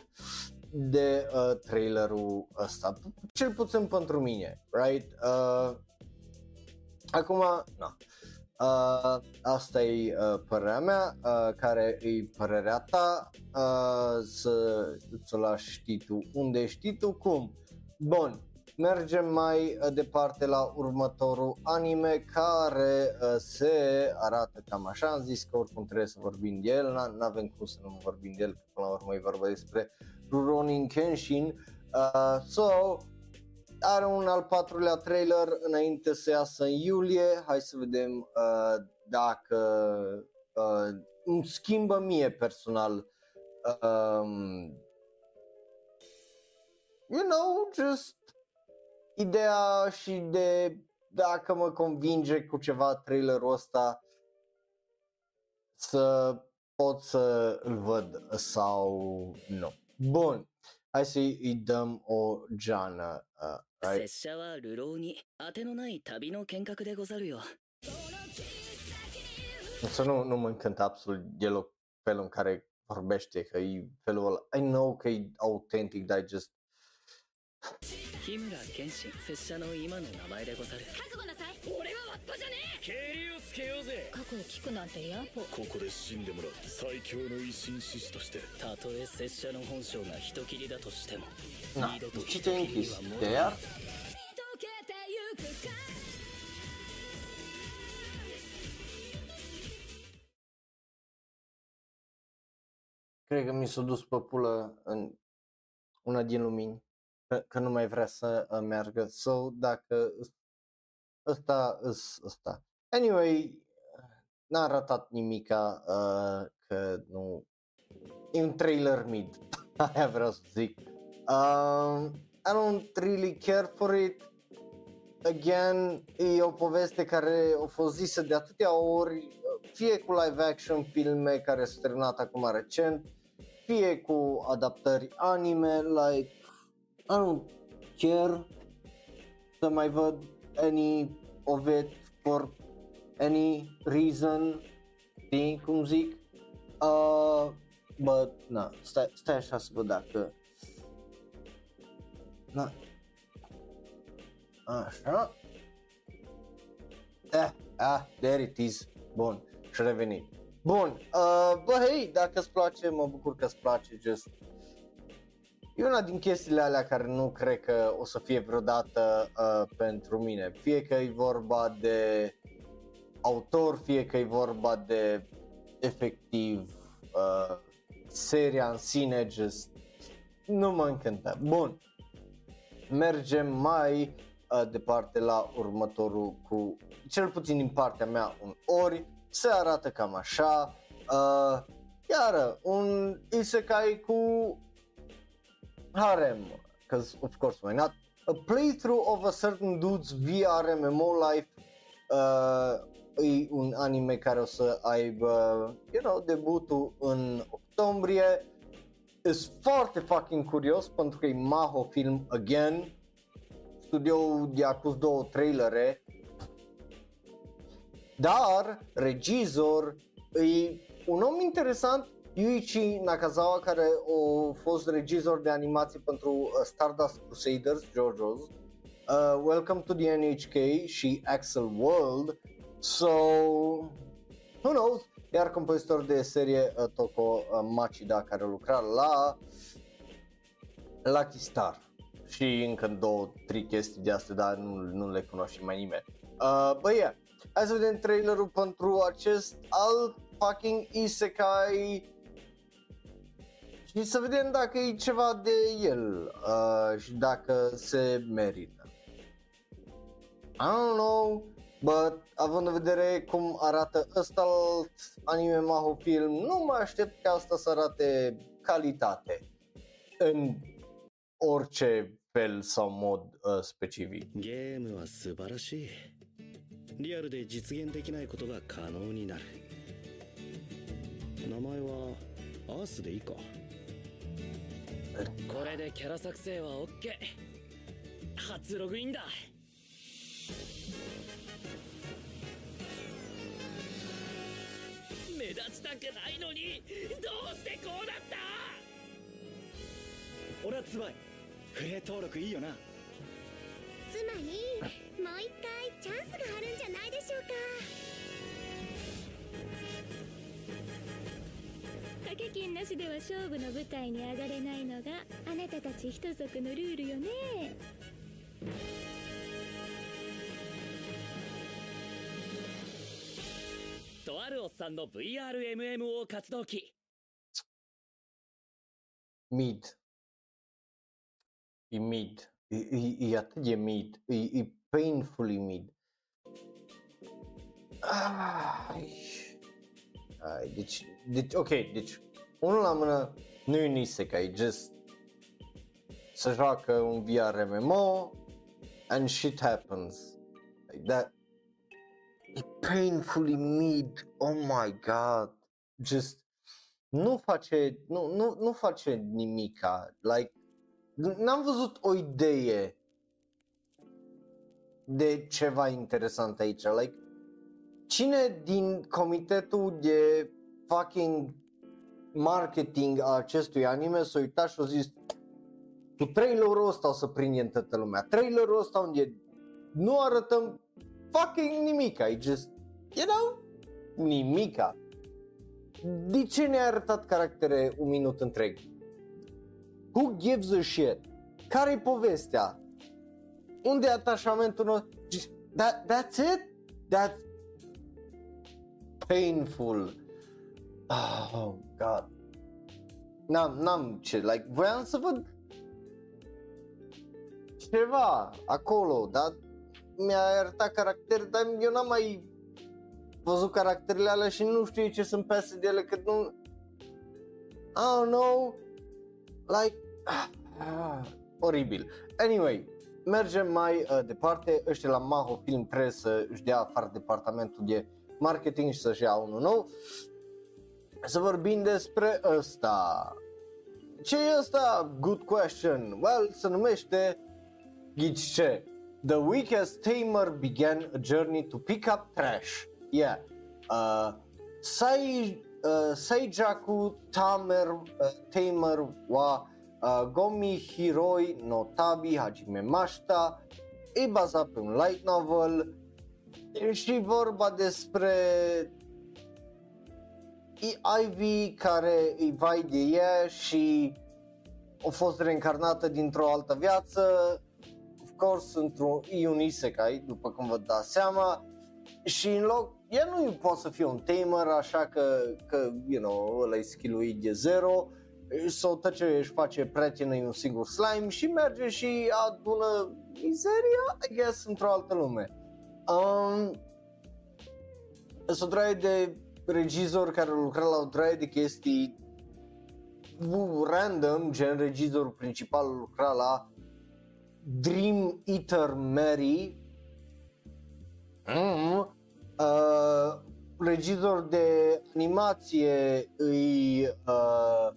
A: de uh, trailerul ăsta, cel puțin pentru mine, right? Uh, acum, na. Uh, asta e uh, părerea mea, uh, care e părerea ta, uh, să să lași știi tu unde știi tu cum. Bun, mergem mai uh, departe la următorul anime care uh, se arată cam așa, am zis că oricum trebuie să vorbim de el, nu avem cum să nu vorbim de el, că până la urmă e vorba despre Rurouni Kenshin. Uh, so, are un al patrulea trailer înainte să iasă în iulie, hai să vedem uh, dacă uh, îmi schimbă mie personal um, you know, just ideea și de dacă mă convinge cu ceva trailerul ăsta să pot să îl văd sau nu. Bun, hai să îi dăm o geană, uh,
D: 拙
A: right?
D: 者は流浪に当てのない旅の見学でござるよ
A: Să nu, nu mă încântă absolut deloc felul în care vorbește, că e felul ăla, I know că e autentic, dar e just,
D: 日村謙信拙者の今の名前でござる。
C: 覚悟なさい。
B: 俺はわっぱじゃねえ！敬礼をつけようぜ。
C: 過去を聞くなんて野暮
E: ここで死んでもらう最強の維新志士として。
D: たとえ拙者の本性が人斬りだとしても二度と人り
A: închis
D: はも
C: か
A: ？Cred că mi s-a dus pe pulă în una din lumini, că, că nu mai vrea să uh, meargă, so dacă ăsta, ăs- ăsta. Anyway, n-a arătat nimica, uh, că nu, e un trailer mid, [LAUGHS] aia vreau să zic. Um, I don't really care for it, again, e o poveste care a fost zisă de atâtea ori, fie cu live action filme care s-au terminat acum recent, fie cu adaptări anime, like, I don't care să mai văd any of it for any reason, știi cum zic? Uh, bă, na, stai, stai așa să văd dacă... Na. Așa. Eh, ah, there it is. Bun, și revenit. Bun, uh, bă, hei, dacă îți place, mă bucur că îți place, just... E una din chestiile alea care nu cred că o să fie vreodată uh, pentru mine. Fie că e vorba de autor, fie că e vorba de efectiv uh, seria în sine, just nu mă încântă. Bun, mergem mai uh, departe la următorul cu, cel puțin din partea mea, un ori, se arată cam așa, uh, iară, un isekai cu harem, because of course why not, a playthrough of a certain dude's VR MMO life, uh, e un anime care o să aibă, you know, debutul în octombrie, sunt foarte fucking curios pentru că e Maho Film again, studioul de acus două trailere, dar regizor e un om interesant, Yuichi Nakazawa, care a fost regizor de animație pentru uh, Stardust Crusaders, JoJo's, uh, Welcome to the NHK și Axel World, so who knows, iar compozitor de serie uh, Toko uh, Machida care lucra la Lucky Star și încă două, trei chestii de astea, dar nu, nu le cunoaște mai nimeni. Uh, bă, yeah. hai să vedem trailerul pentru acest alt fucking isekai și să vedem dacă e ceva de el uh, și dacă se merită. I don't know, but având în vedere cum arată ăsta alt anime Maho film, nu mă aștept ca asta să arate calitate în orice fel sau mod uh, specific.
B: ゲームは素晴らしいリアルで実現できないことが可能になる名前はアースでいいか
D: これでキャラ作成は OK 初ログインだ。目立ちたくないのにどうしてこうなった？
B: 俺はツバイフレ登録いいよな。
C: つまりもう一回チャンスがあるんじゃないでしょうか掛け金なしでは勝負の舞台に上がれないのがあなたたち一族のルールよね
D: とあるおっさんの VRMMO 活動機
A: Mid. E mid. E, e, e atât de mid. E, e painfully. Ai. Ai, deci, deci, ok, deci, unul la mână nu e un isekai, just să joacă un VR MMO and shit happens. Like that. E painfully mid. Oh my god. Just nu face, nu, nu, nu face nimica, like, n- n-am văzut o idee de ceva interesant aici, like, cine din comitetul de fucking marketing a acestui anime s-a uitat și a zis cu trailerul ăsta o să prindem toată lumea, trailerul ăsta unde nu arătăm fucking nimica, e just, you know, nimica. De ce ne-a arătat caractere un minut întreg? Who gives a shit? Care-i povestea? Unde e atașamentul nostru? Just- That, that's it? That's painful. Oh, God. N-am, n-am ce, like, voiam să văd ceva acolo, dar mi-a arătat caracter, dar eu n-am mai văzut caracterele alea și nu știu ce sunt peste de ele, că nu... I don't know, like, ah, oribil. Anyway, mergem mai uh, departe, ăștia la Maho Film trebuie să își dea afară departamentul de marketing și să-și ia unul nou. Să vorbim despre ăsta. Ce e ăsta? Good question. Well, se numește Ghici ce? The weakest tamer began a journey to pick up trash. Yeah. Uh, Sai uh, Seijaku Tamer, uh, Tamer wa uh, Gomi Hiroi no Tabi Hajime Mashita e bazat pe un light novel e și vorba despre e Ivy care îi vai de ea și a fost reîncarnată dintr-o altă viață. Of course într-un e un isekai după cum vă dați seama. Și în loc ea nu poate să fie un tamer așa că, că you know, ăla e skill de zero. Sau tot ce își face prietenă e un singur slime și merge și adună mizeria, I guess, într-o altă lume. Um, sunt o de regizori care au lucrat la o draie de chestii random, gen regizorul principal lucra la Dream Eater Mary. Mm, uh, regizor de animație îi uh,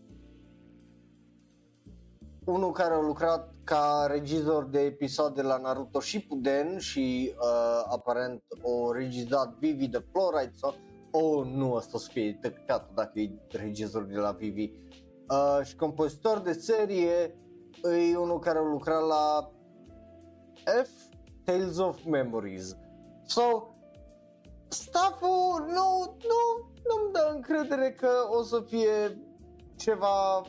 A: unul care a lucrat ca regizor de episoade la Naruto Shippuden și uh, aparent o regizat Vivi de Fluoride sau oh, nu, asta o să fie tăcatul dacă e regizor de la Vivi. Uh, și compozitor de serie e unul care a lucrat la F Tales of Memories. So stafful nu, nu, nu-mi dă încredere că o să fie ceva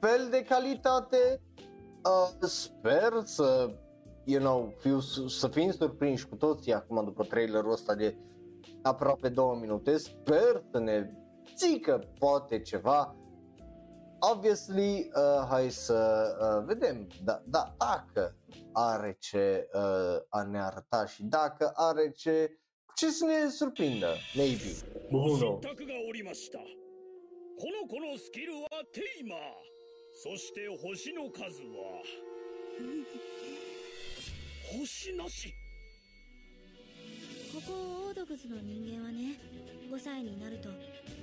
A: fel de calitate uh, sper să you know, fiu, să fim surprinși cu toții acum după trailerul ăsta de aproape două minute, sper să ne zică poate ceva obviously, uh, hai să uh, vedem da, da, dacă are ce uh, a ne arăta și dacă are ce ce să ne surprindă, maybe.
E: ご
A: Who knows?
E: 神託がおりましたこの子のスキルはテイマー そして星の数は星なし
C: ここオードグズの人間はね5歳になると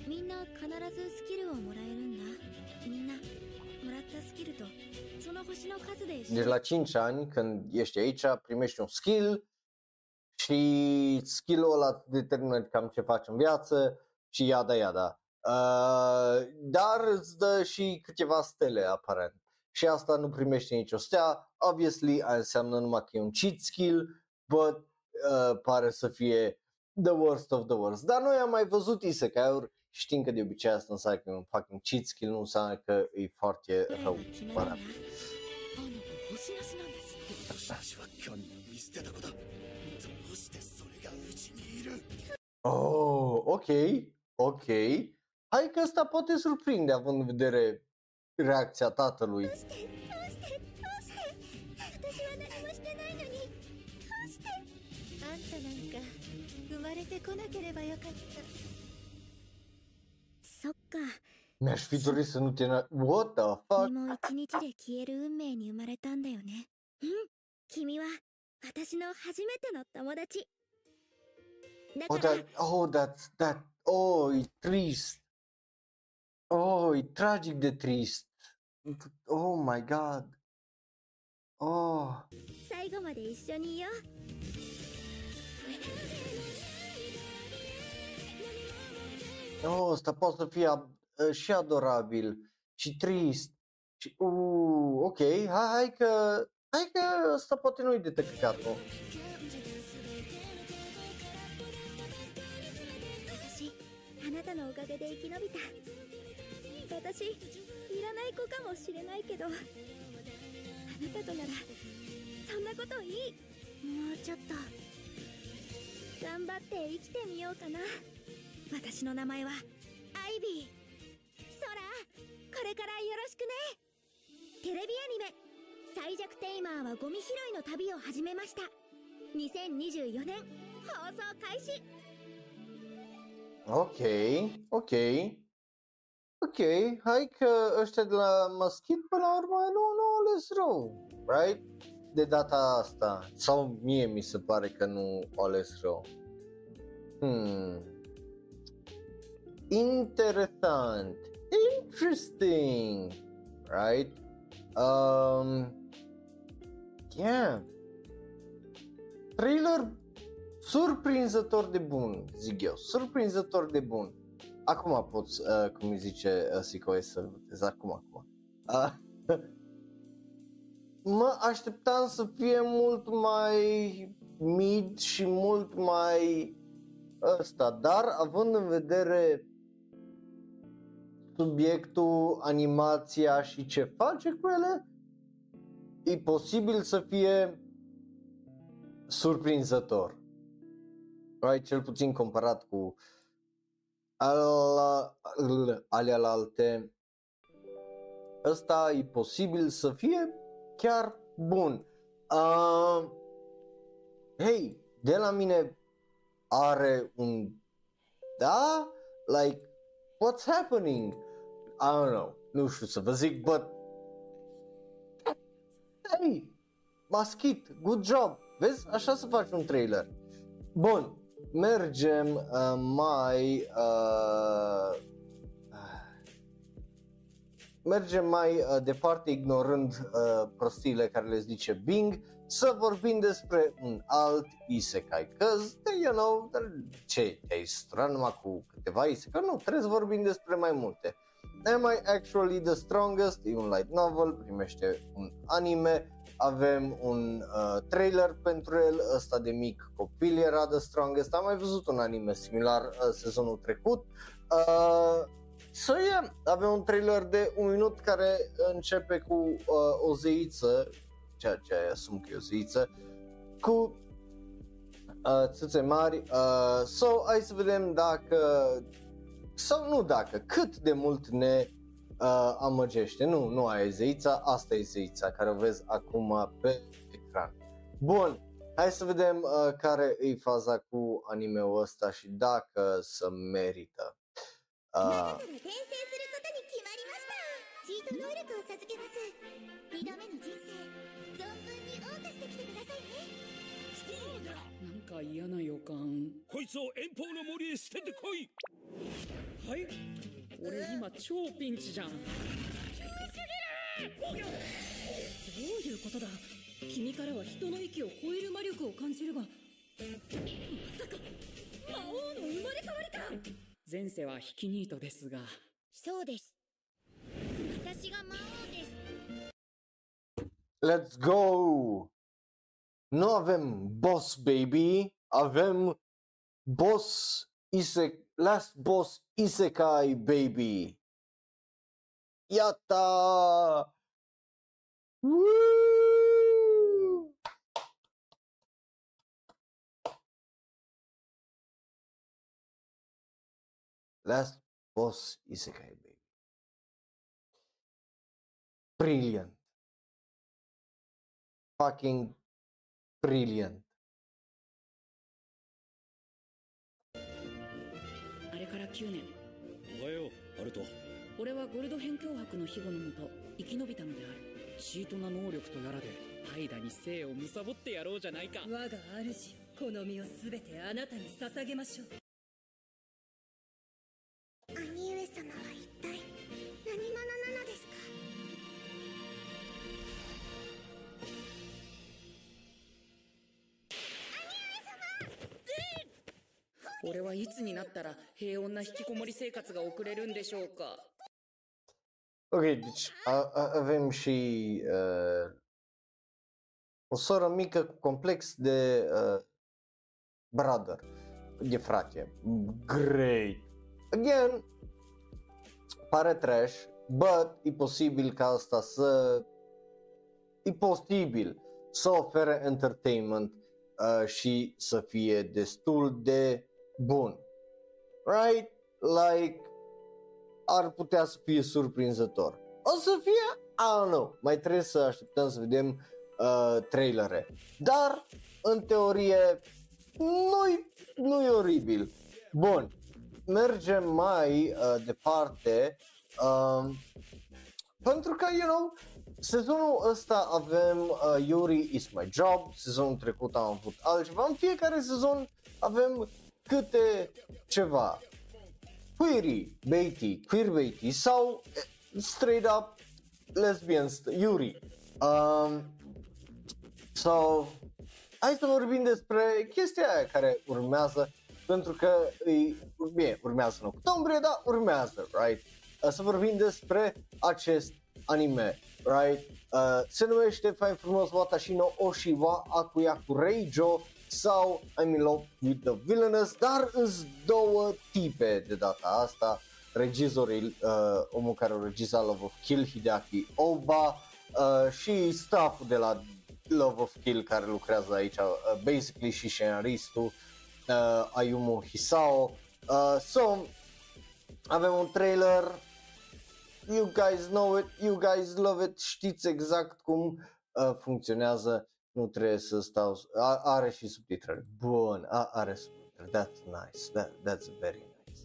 C: みんな必ずスキルをもらえるんだみんなもらったスキルとその星の数で
A: Deci la 5 ani, când ești aici, primești un skill și skill-ul ăla determină cam ce faci în viață și iada iada. Uh, dar îți dă și câteva stele aparent. Și asta nu primește nicio stea. Obviously, aia înseamnă numai că e un cheat skill, but uh, pare să fie the worst of the worst. Dar noi am mai văzut isekai-uri Știm că de obicei asta înseamnă că e un fucking cheat skill, nu înseamnă că e foarte
C: プレイ
A: rău.
C: が決まるんだ
A: Whatever.
C: あの子星なしなんですって
E: 私は神を見捨てた子だどうしてそれがうちにいる
A: Oh, ok, ok. Hai că asta poate surprinde având în vedere reacția tatălui.
C: どうしてどうしてどうして私は何もしてないのにどうしてあんたなんか生まれてこなければよかったそっか
A: Mi-aș fi dorit să nu te... na- What the fuck?
C: 君も一日で消える運命に生まれたんだよねうん君は私の初めての友達だ
A: Oh,
C: から
A: that, oh, that's, that, oh, e trist. Oh, e tragic de trist. Oh my god. Oh.
C: 最後まで一緒にいよう
A: Oh, ăsta poate să fie ab- uh, și adorabil și trist. Și, uh, ok, hai, hai că, hai că ăsta poate nu-i de tăcăcatul.
C: 私いらない子かもしれないけどあなたとならそんなこといい。もうちょっと頑張って生きてみようかな。私の名前はアイビー。ソラこれからよろしくね。テレビアニメ「最弱テイマーはゴミ拾いの旅」を始めました。2024年放送開始。
A: Ok, ok. Ok, hai că ăștia de la Maschit până la urmă nu, nu au ales rău, right? De data asta. Sau mie mi se pare că nu au ales rău. Hmm. Interesant. Interesting. Right? Um, yeah. Trailer surprinzător de bun, zic eu, surprinzător de bun. Acum poți, uh, cum îi zice uh, Sicoe să votez, acum, acum. Uh, [LAUGHS] mă așteptam să fie mult mai mid și mult mai ăsta, dar având în vedere subiectul, animația și ce face cu ele, e posibil să fie surprinzător. Right? Cel puțin comparat cu ala, alea la alte. Ăsta e posibil să fie chiar bun. Uh, hei, de la mine are un da, like what's happening? I don't know, nu știu să vă zic, but hey, maschit, good job, vezi, așa să faci un trailer. Bun, mergem uh, mai uh, mergem mai uh, departe ignorând uh, prostiile care le zice Bing să vorbim despre un alt isekai. Că, you know, ce, te-ai stran numai cu câteva isekai? Nu, trebuie să vorbim despre mai multe. Am I Actually The Strongest e un light novel, primește un anime, avem un uh, trailer pentru el, ăsta de mic copil era The Strongest, am mai văzut un anime similar uh, sezonul trecut. Uh, so yeah, avem un trailer de un minut care începe cu uh, o zeiță, ceea ce asum că e o zeiță, cu uh, țâțe mari. Uh, so, hai să vedem dacă, sau nu dacă, cât de mult ne uh, amăgește. Nu, nu aia e zeița, asta e zeița care o vezi acum pe ecran. Bun, hai să vedem uh, care e faza cu anime-ul ăsta și dacă să merită. Uh,
C: チ
D: 俺今超ピンチじゃん。急すぎるどういうことだ？君からは人の息を超える魔力を感じるが。まさか魔王の生まれ変わりか？前世はヒキニートですが。
C: そうです。私が魔王です。
A: Let's go! No avem boss, baby! Avem boss ise last boss isekai baby. Iată! Woo! Last boss isekai baby. Brilliant. Fucking brilliant.
D: から9年。
E: おはようアルト。
D: 俺はゴルド辺境博の庇護のもと生き延びたのである。チートな能力とやらでパイダに生を貪ってやろうじゃないか。
F: 我が主この身をすべてあなたに捧げましょう
D: いつになったら平穏な引きこもり生活が送れるんでしょうか
A: Ok, deci a, a, avem și uh, o soră mică cu complex de uh, brother, de frate. Great. Again, pare trash, but e posibil ca asta să... E posibil să ofere entertainment uh, și să fie destul de bun. Right? Like, ar putea să fie surprinzător. O să fie, I don't know, mai trebuie să așteptăm să vedem uh, trailere. Dar, în teorie, nu-i, nu-i oribil. Bun, mergem mai uh, departe. Uh, pentru că, you know, sezonul ăsta avem uh, Yuri is my job, sezonul trecut am avut altceva, în fiecare sezon avem câte ceva query baity, queer baity sau eh, straight up lesbian st- Yuri. Um, so, hai să vorbim despre chestia aia care urmează pentru că îi, bine, urmează nu cu Tomb Raider, urmează, right? Uh, să vorbim despre acest anime, right? Uh, se numește fain frumos Watashi no Oshiwa Akuyaku Reijo sau I'm in love with the villainous, dar îs două tipe de data asta, regizorul, uh, omul care a regizat Love of Kill, Hideaki Oba uh, și stafful de la Love of Kill care lucrează aici, uh, basically și scenaristul uh, Ayumu Hisao. Uh, so, avem un trailer, you guys know it, you guys love it, știți exact cum uh, funcționează, nu trebuie să stau, a, are și subtitrări, bun, a, are subtitrări, that's nice, that, that's very nice.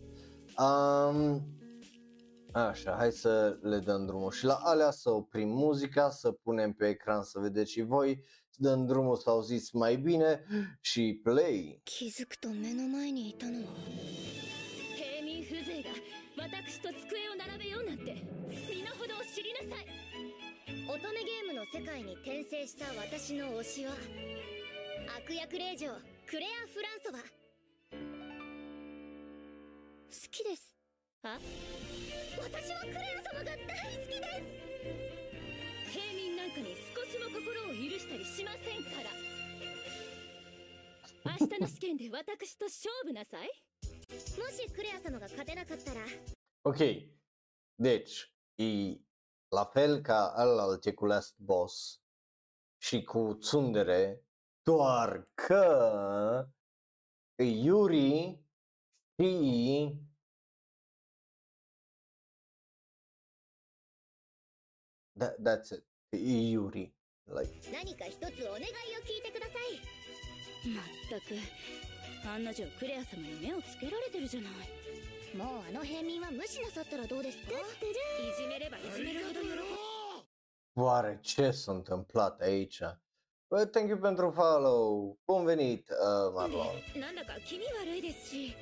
A: Um, Așa, hai să le dăm drumul și la alea să oprim muzica, să punem pe ecran să vedeți și voi, să dăm drumul să auziți mai bine și play.
C: 気づくと目の前にいたのは
D: 平民風情が私と机を並べようなんて身の程を知りなさい
C: 乙女ゲームの世界に転生した私の推しは悪役令嬢クレア・フランソバ好きです。
D: あ？
C: 私はクレア様が大好きです。
D: 平民なんかに少しも心を許したりしませんから。[LAUGHS] 明日の試験で私と勝負なさい。[LAUGHS]
C: もしクレア様が勝てなかったら。
A: Ok, deci, e la fel ca alalte cu Last Boss și cu Tsundere, doar că e Yuri și That, that's it. E Yuri. Like,
C: 何か一つお願いを聞いてください
D: まったく案の定クレア様に目をつけられてるじゃない
C: もうあの平民は無視なさったらどうですか？
D: いじめればいじめるほど喜ぶ
A: oare ce s-a întâmplat aici? Bă, thank you pentru follow. Bun venit, uh, Marlon.
D: なんだか気味悪いですし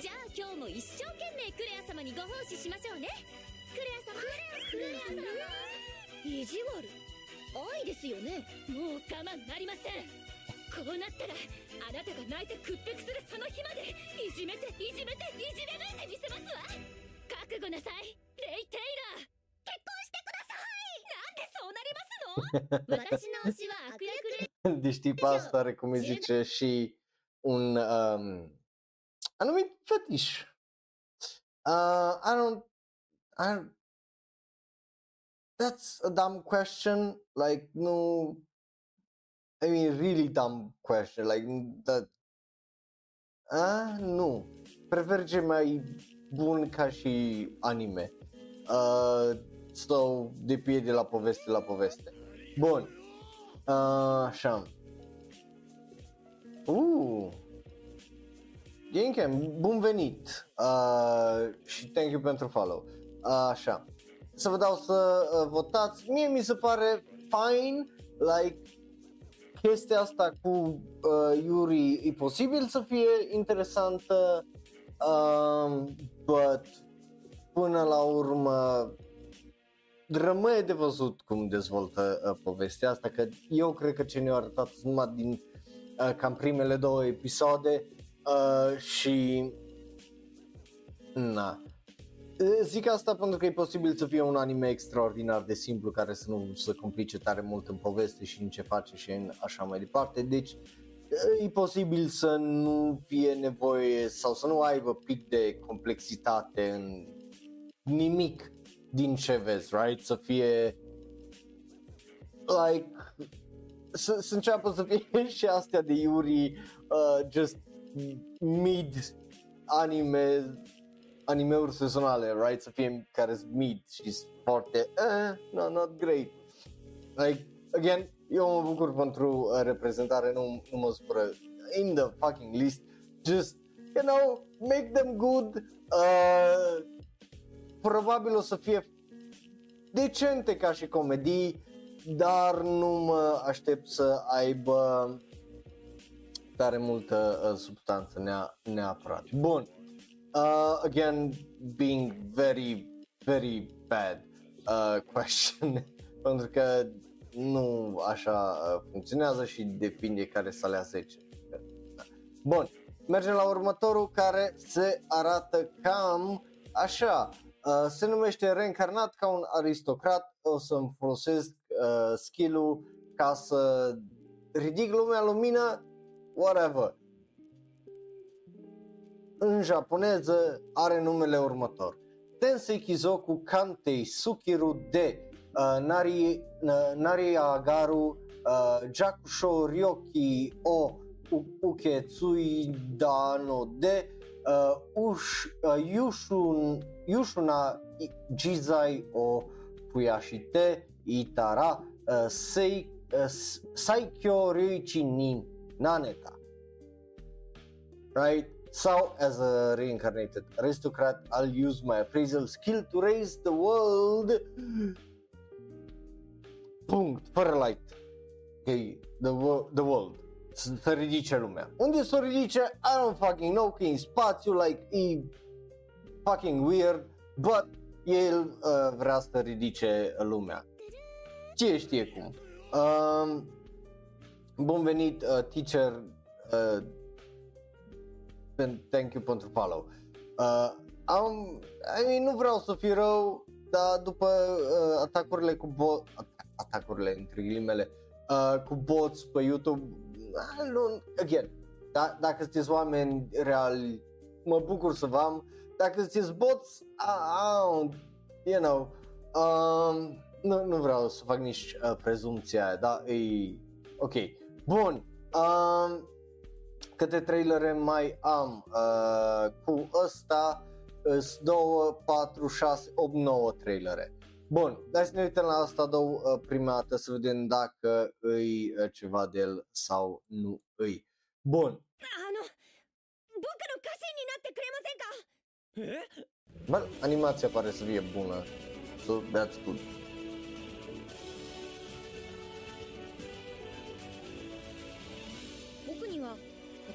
D: じゃあ今日も一生懸命クレア様にご奉仕しましょうねクレア様クレア様
C: 意地悪愛ですよね
D: もう我慢なりませんこうなったらあなたが泣いて屈服するその日までいじめていじめていじめ抜いてみせますわ。覚悟なさいレイ・テイラー結婚してください。なんでそうなりますの？[LAUGHS]
C: 私の推しは悪役令
A: Deci tipa asta are, cum îi zice, și un um, anumit fetiș. Uh, I don't, I don't, that's a dumb question, like, no, I mean, really dumb question, like, that, uh, nu, prefer ce mai bun ca și anime. Uh, stau de pie de la poveste la poveste. Bun, uh, așa. Uh, Genkem, bun venit uh, și thank you pentru follow. Uh, așa, să vă dau să uh, votați. Mie mi se pare fine, like, chestia asta cu uh, Yuri e posibil să fie interesantă, um, but până la urmă rămâne de văzut cum dezvoltă uh, povestea asta, că eu cred că ce ne-a arătat numai din uh, cam primele două episoade uh, și na. Uh, Zic asta pentru că e posibil să fie un anime extraordinar de simplu care să nu se complice tare mult în poveste și în ce face și în așa mai departe. Deci uh, e posibil să nu fie nevoie sau să nu aibă pic de complexitate în nimic din ce vezi, right? Să fie like să, să înceapă să fie [LAUGHS] și astea de Yuri uh, just mid anime animeuri sezonale, right? Să fie care sunt mid și sunt foarte eh, no, not great. Like, again, eu mă bucur pentru uh, reprezentare, nu, nu mă supără in the fucking list, just, you know, make them good, uh, probabil o să fie decente ca și comedii, dar nu mă aștept să aibă tare multă uh, substanță nea, neapărat. Bun, uh, again, being very, very bad uh, [LAUGHS] question, pentru că nu așa uh, funcționează și depinde care să alea 10. Bun, mergem la următorul care se arată cam așa. Uh, se numește reîncarnat ca un aristocrat, o să-mi folosesc uh, skill-ul ca să ridic lumea în lumină, whatever. În japoneză are numele următor. Tensei Kizoku Kantei Sukiru de uh, Nari, uh, Nari Agaru uh, Jakusho Ryoki o U- Uketsui Dano de uh, Ush, uh, Yushun, Yushuna I- Jizai o Fuyashite Itara uh, Sei, uh, S- Saikyo Ryuichi Nin Naneta right? Sau as a reincarnated aristocrat, I'll use my appraisal skill to raise the world. Punct, fără light. Ok, the, wo- the world. Să, să ridice lumea. Unde să o ridice? I don't fucking know, că e în spațiu, like, e fucking weird, but el uh, vrea să ridice lumea. Ce știe cum. Um, bun venit, uh, teacher, uh, pen- thank you pentru follow. Uh, am, I mean, nu vreau să fiu rău, dar după uh, atacurile cu bot, atacurile între ghilimele, uh, cu bots pe YouTube, uh, nu, again, da, dacă sunteți oameni reali, mă bucur să vă am, dacă sunteți bots, uh, uh, you know, um, nu, nu vreau să fac nici uh, prezumția aia, da, e, ok, bun, um, Câte trailere mai am? Uh, cu ăsta sunt 2, 4, 6, 8, 9 trailere. Bun, hai să ne uităm la asta două uh, prima dată să vedem dacă îi uh, ceva de el sau nu îi. Bun. Bă, animația pare să fie bună. So that's good.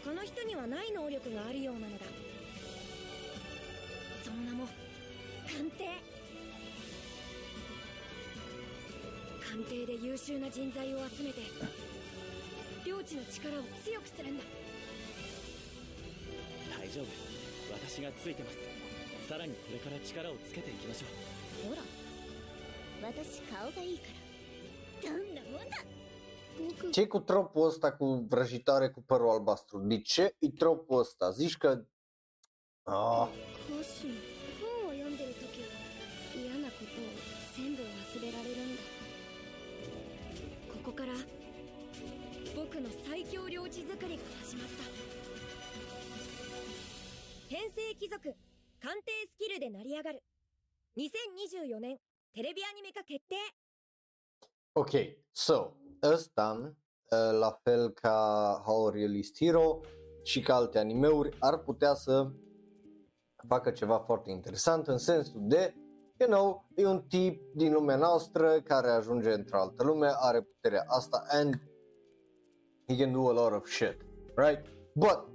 C: 他の人にはない能力があるようなのだ。その名も鑑定。鑑定で優秀な人材を集めて領地の力を強くするんだ。
B: 大丈夫。私がついてます。さらにこれから力をつけていきましょう。
C: ほら。私顔がいいから。どんなもんだ。僕
A: ce cu tropul ăsta cu vrăjitoare cu părul albastru? De ce e tropul ăsta? Zici că... Ah,
C: 講師本を読んでる時は嫌なことを全部忘れられるんだここから僕の最強領地作りが始まった編成貴族鑑定スキルで成り上がる2024年テレビアニメ化決定
A: ok, so, ăsta, uh, la fel ca How Realist Hero și ca alte animeuri, ar putea să facă ceva foarte interesant în sensul de, you know, e un tip din lumea noastră care ajunge într-o altă lume, are puterea asta and he can do a lot of shit, right? But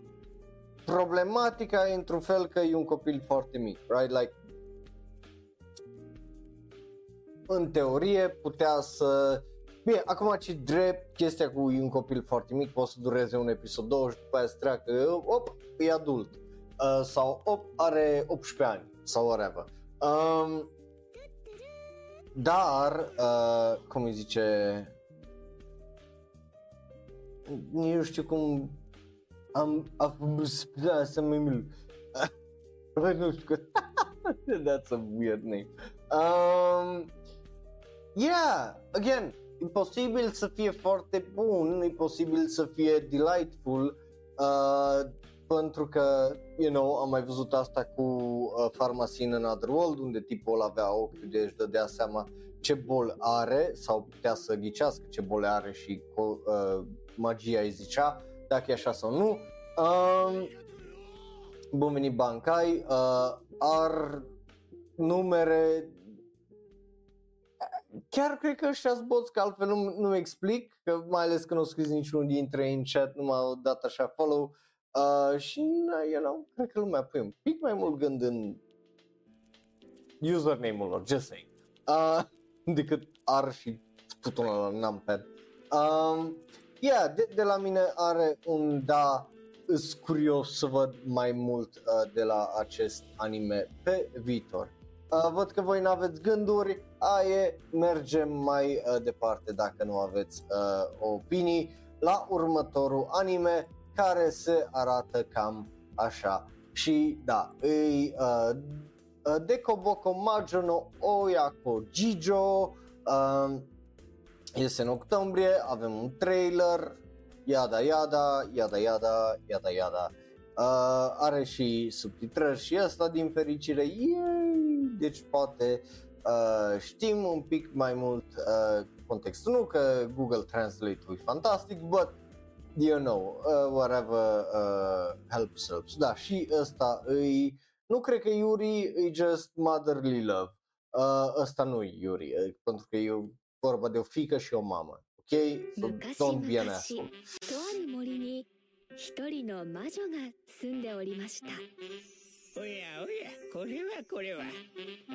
A: problematica e într-un fel că e un copil foarte mic, right? Like în teorie putea să Bine, acum ce drept chestia cu un copil foarte mic poate să dureze un episod 2 și după aia să treacă, op, e adult uh, sau op, are 18 ani sau whatever. Um, dar, uh, cum îi zice, nici nu știu cum am, am să mă mil. [LAUGHS] nu știu că That's a weird name. Um, yeah, again, e posibil să fie foarte bun, e posibil să fie delightful, uh, pentru că, you know, am mai văzut asta cu uh, Pharmacy in Another World, unde tipul ăla avea ochiul de își dădea seama ce bol are sau putea să ghicească ce bole are și uh, magia îi zicea dacă e așa sau nu. Um, bun venit Bankai, uh, ar numere chiar cred că ăștia boți, că altfel nu, nu explic, că mai ales că nu au scris niciunul dintre ei în chat, nu m-au dat așa follow uh, și, you know, cred că lumea pune un pic mai mult gând în username-ul lor, just saying, uh, [LAUGHS] decât ar și sputul la numpad. Um, yeah, de, de la mine are un da îs curios să văd mai mult uh, de la acest anime pe viitor. Uh, văd că voi nu aveți gânduri, aie, mergem mai uh, departe dacă nu aveți uh, opinii la următorul anime care se arată cam așa. Și da, îi uh, uh, Dekoboko Majo no Oyako Jijo uh, este în octombrie, avem un trailer, yada yada, yada yada, yada yada. Uh, are și subtitrări și asta din fericire, Yay! deci poate uh, știm un pic mai mult uh, contextul, nu că Google Translate-ul e fantastic, but you know, uh, whatever uh, helps, helps. Da, și ăsta îi, nu cred că Yuri e just motherly love. Uh, ăsta nu e Yuri, uh, pentru că e vorba de o fică și o mamă. Ok? So
C: 昔
A: don't be an
C: 々
A: asshole.
C: とある森に一人の魔女が住んでおりました
B: おやおやこれはこれは。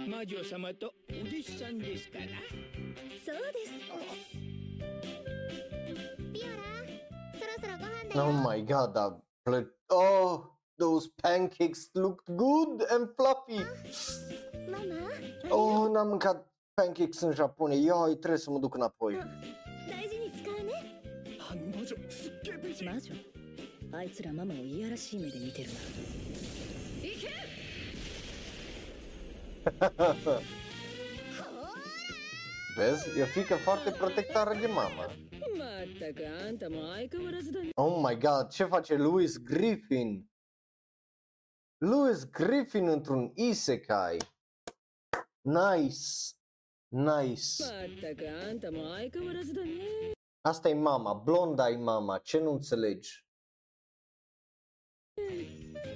B: 魔女様とお弟子さんですかな
C: そうです。ピオラそろそろご飯だよ。
A: Oh my god that bread Oh those pancakes look good and fluffy.
C: ママ
A: Oh なんかパンケーキするジャポニーよいトレスも毒なっぽい。
C: 大事に使うね。
B: あ魔女すっげえ美人。
D: 魔女あいつらママをいやらしい目で見てるな。
A: Vezi? E frică foarte protectoare de
D: mama.
A: Oh my god, ce face Louis Griffin? Louis Griffin într-un isekai. Nice. Nice. Asta e mama, blonda e mama, ce nu înțelegi?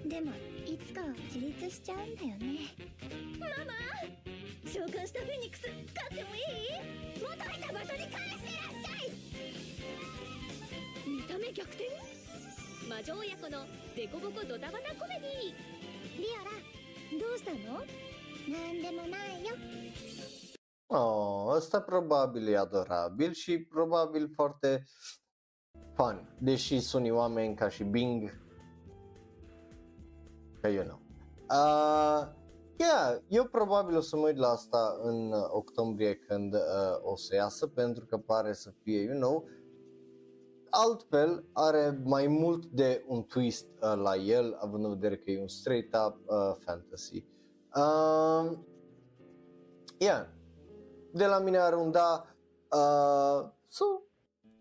C: でもいつかは自立しちゃうんだよね。ママ召喚したフェニックス飼ってもいい？元いた場所に返してらっしゃい！
D: 見た目逆転？魔女親子のデコボコドタバタコメディ
C: ビオラどうしたの？なんでもないよ。
A: Oh, ăsta probabil e adorabil și probabil foarte fun, deși sunt oameni ca și Bing, că you know. Uh, yeah, eu probabil o să mă uit la asta în uh, octombrie când uh, o să iasă, pentru că pare să fie, you know, altfel are mai mult de un twist uh, la el, având în vedere că e un straight up uh, fantasy. Uh, yeah, de la mine are un da. Uh, so,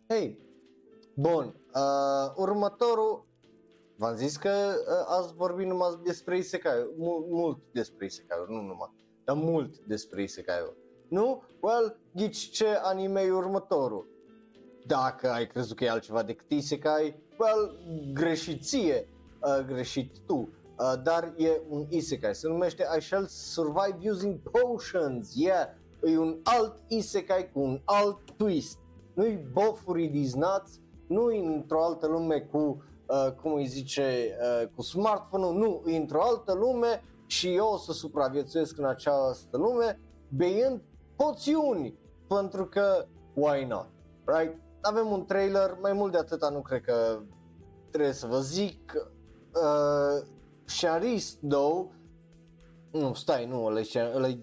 A: hey, bun, uh, următorul, v-am zis că uh, azi vorbim numai despre isekai mult, mult despre isekai nu numai, dar mult despre isekai Nu? Well, ghici ce anime e următorul. Dacă ai crezut că e altceva decât isekai, well, greșit ție, uh, greșit tu. Uh, dar e un isekai, se numește I shall survive using potions, yeah, e un alt isekai cu un alt twist. Nu-i bofuri these nuts, nu e într-o altă lume cu, uh, cum îi zice, uh, cu smartphone-ul, nu, e într-o altă lume și eu o să supraviețuiesc în această lume beind poțiuni, pentru că why not, right? Avem un trailer, mai mult de atâta nu cred că trebuie să vă zic. Uh, Charis, though, nu, stai, nu, ăla e, ăla e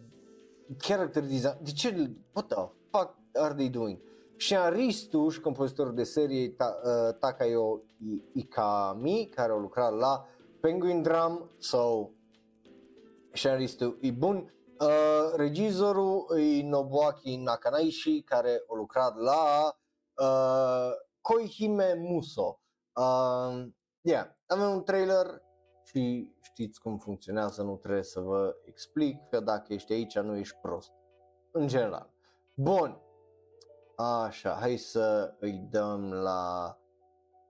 A: character design, de ce, what the fuck are they doing? Sharistu și compozitorul de serie Ta, uh, Takayo I- Ikami, care au lucrat la Penguin Drum, so Sharistu e bun. Uh, regizorul e Nobuaki Nakanaishi, care a lucrat la uh, Koihime Muso. Uh, yeah, avem un trailer și știți cum funcționează, nu trebuie să vă explic că dacă ești aici nu ești prost. În general. Bun. Așa, hai să îi dăm la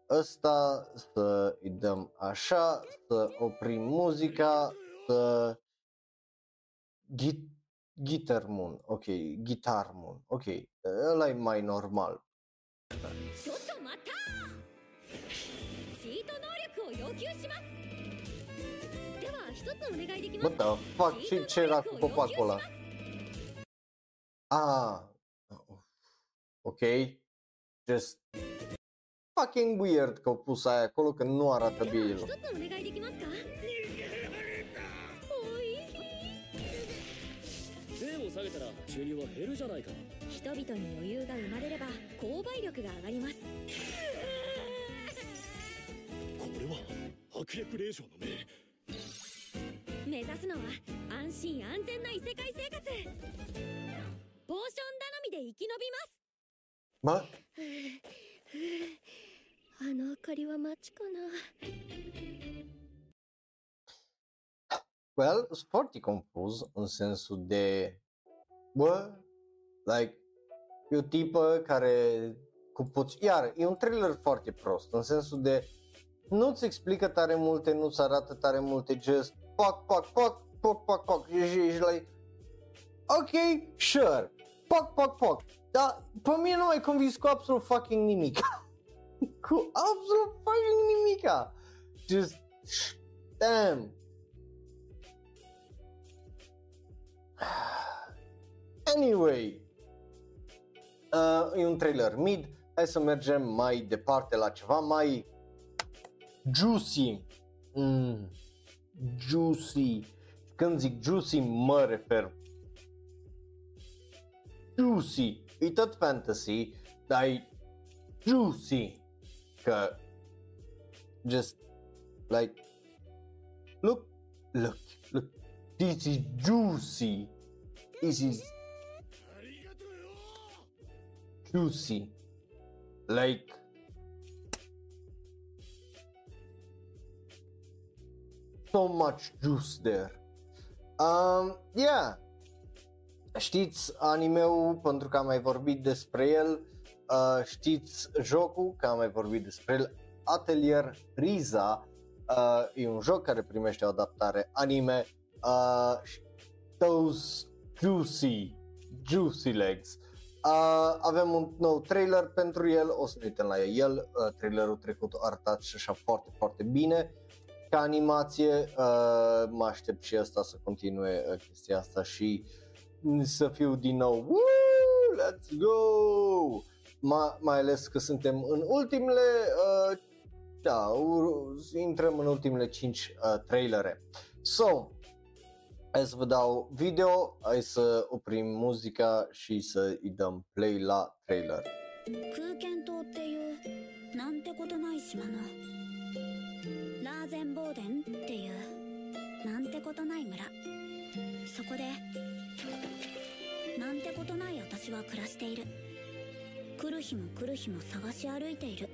A: ăsta, să îi dăm așa, să oprim muzica, să... Ghi- Guitar Moon, ok, Guitar Moon, ok, ăla e mai normal. Bă, da, fac ce, ce era cu popacul ăla? Ah, ok, just fucking weird că au pus aia acolo, că nu arată bine
E: el.
C: 目指すのは安心安全な異世界生活ポーション頼みで生き延びます
A: ま
C: あの明かりは街かな
A: well, sunt foarte confuz în sensul de, bă, like, e o tipă care cu puțin, iar, e un trailer foarte prost, în sensul de, nu-ți explică tare multe, nu-ți arată tare multe, just, pac, pac, pac, pac, pac, pac, și ești like, ok, sure, pac, pac, pac, dar pe mine nu mai convins cu absolut fucking nimic. [LAUGHS] cu absolut fucking nimica. Just, damn. Anyway, uh, e un trailer mid, hai să mergem mai departe la ceva mai juicy. Mm, juicy. Când zic juicy, mă refer juicy. E tot fantasy, dar e juicy. Că just like look, look, look. This is juicy. This is juicy. Like so much juice there. Um, yeah. Știți animeul pentru că am mai vorbit despre el, uh, știți jocul că am mai vorbit despre el, Atelier Riza, uh, e un joc care primește o adaptare anime, uh, și those juicy, juicy legs. Uh, avem un nou trailer pentru el, o să ne uităm la el, uh, trailerul trecut a arătat și așa foarte, foarte bine ca animație, uh, mă aștept și asta să continue uh, chestia asta și să fiu din nou, Woo, let's go! Ma, mai ales că suntem în ultimele, uh, da, ur- intrăm în ultimele 5 uh, trailere. So, hai să vă dau video, hai să oprim muzica și să îi dăm play la trailer.
C: 空間島っていうなんてことない島のラーゼンボーデンっていうなんてことない村そこでなんてことない私は暮らしている 来る日も来る日も探し歩いている。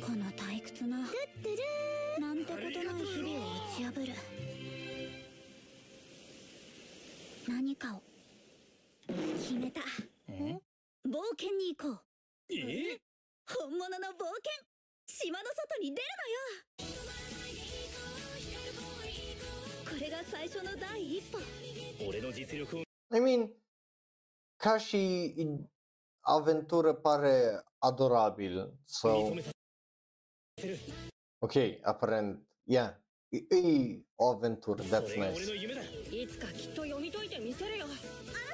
C: この退屈ななんてことない日々を打ち破る。何かを。決めた。冒険に行こう。
E: え？
C: 本物の冒険。島の外に出るのよ。これが最初の第一歩。
E: 俺の実力を。
A: I mean, și aventură pare adorabil.
E: る
A: ok, aparent, yeah, e, e o aventură,
E: そ
A: that's nice.
D: いつかきっと読み解いてみせるよ。
C: あな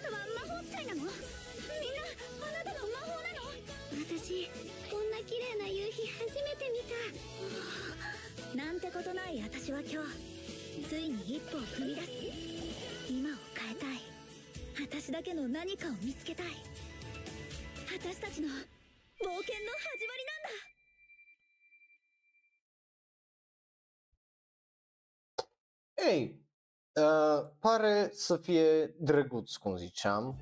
C: たは魔法使いなの？みんなあなたの魔法なの？私こんな綺麗な夕日初めて見た。なんてことない私は今日。ついに一歩を踏み出す。今を変えたい。私だけの何かを見つけたい私たちの冒険の始まりなんだ
A: Ei, uh, pare să fie drăguț, cum ziceam.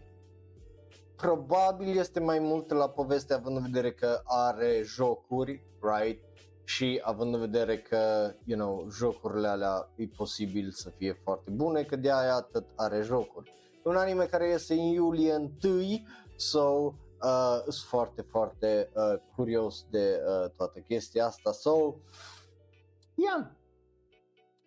A: Probabil este mai mult la poveste având în vedere că are jocuri, right? Și având în vedere că, you know, jocurile alea e posibil să fie foarte bune, că de aia atât are jocuri. E un anime care iese în iulie 1, so uh, sunt foarte, foarte uh, curios de uh, toată chestia asta. So, yeah,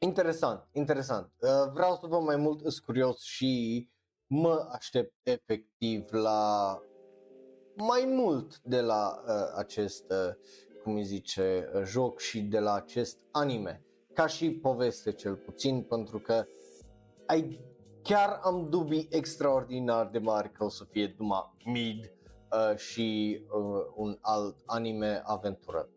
A: Interesant, interesant. Uh, vreau să văd mai mult, sunt curios și mă aștept efectiv la mai mult de la uh, acest, uh, cum îi zice, uh, joc și de la acest anime. Ca și poveste cel puțin, pentru că ai, chiar am dubii extraordinar de mari că o să fie numai mid uh, și uh, un alt anime aventură.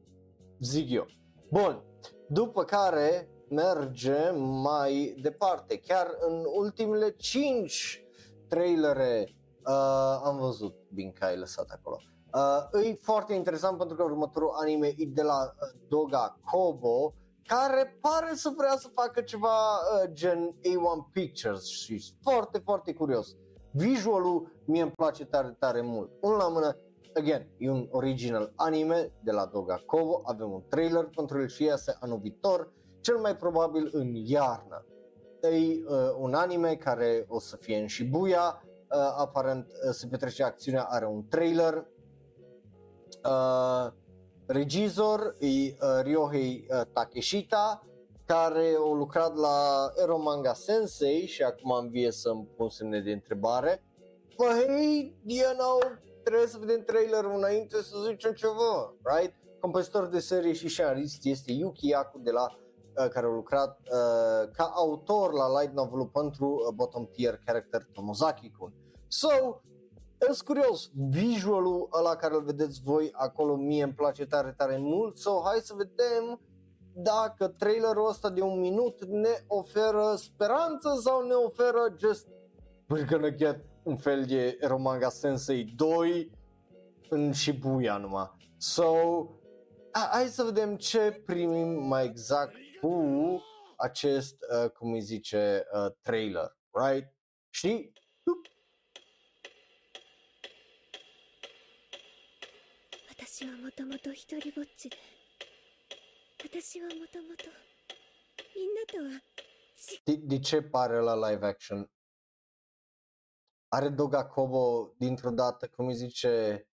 A: Zic eu. Bun, după care mergem mai departe. Chiar în ultimele 5 trailere uh, am văzut, bine că ai lăsat acolo. Uh, e foarte interesant pentru că următorul anime e de la uh, Doga Kobo, care pare să vrea să facă ceva uh, gen A1 Pictures și foarte, foarte curios. Visualul mie îmi place tare, tare mult. Unul la mână, again, e un original anime de la Doga Kobo, avem un trailer pentru el și iese anul viitor, cel mai probabil în iarnă. E uh, un anime care o să fie în Shibuya, uh, aparent uh, se petrece acțiunea, are un trailer. Uh, regizor e uh, Ryohei uh, Takeshita, care a lucrat la Ero Manga Sensei și acum am vie să-mi pun semne de întrebare. But hey, you know, trebuie să vedem trailerul înainte să zicem ceva, right? Compozitor de serie și scenarist este Yuki Yaku de la uh, care a lucrat uh, ca autor la light novel pentru uh, bottom tier character Tomozaki-kun. So, sunt curios, visualul ăla care îl vedeți voi acolo mie îmi place tare, tare mult, so hai să vedem dacă trailerul ăsta de un minut ne oferă speranță sau ne oferă just we're gonna get un fel de Romanga Sensei 2 în Shibuya numai. So, a- hai să vedem ce primim mai exact cu acest, uh, cum îi zice, uh, trailer, right? Și
C: 私私はもともとみんなとは
A: De, de ce pare la live action? Are Doga Kobo dintr-o dată, cum îi zice,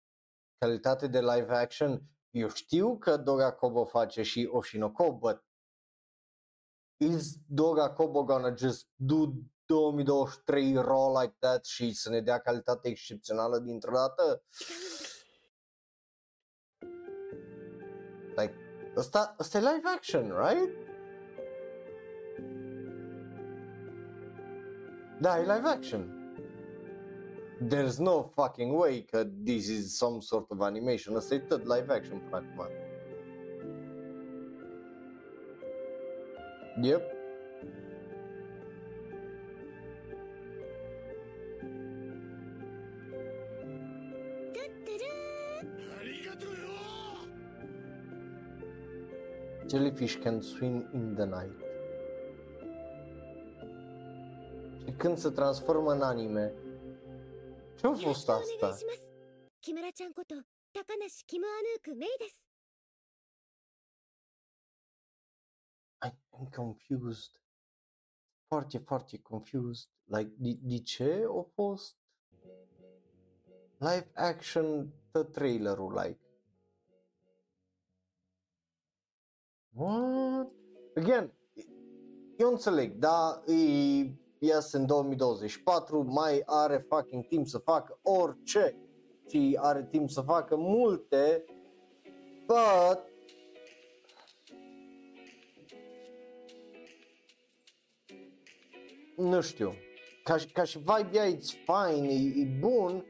A: calitate de live action? Eu știu că Doga Kobo face și Oshinoko, but is Doga Kobo gonna just do 2023 raw like that și să ne dea calitate excepțională dintr-o dată? Like, ăsta, ăsta e live action, right? Da, e live action. There's no fucking way că this is some sort of animation. Ăsta e tot live action până acum. Yep. Jellyfish can swim in the night. Și când se transformă în anime, ce-a fost asta?
C: Kimura-chan koto Takanashi Kimuanuku Mei desu.
A: am confused. Foarte, foarte confused. Like, de, de ce a fost live action the trailerul, like? What? Again, eu înțeleg, da, e, iese în 2024, mai are fucking timp să facă orice și are timp să facă multe, but nu știu, ca, și- ca și vibe ea, it's fine, e, e bun,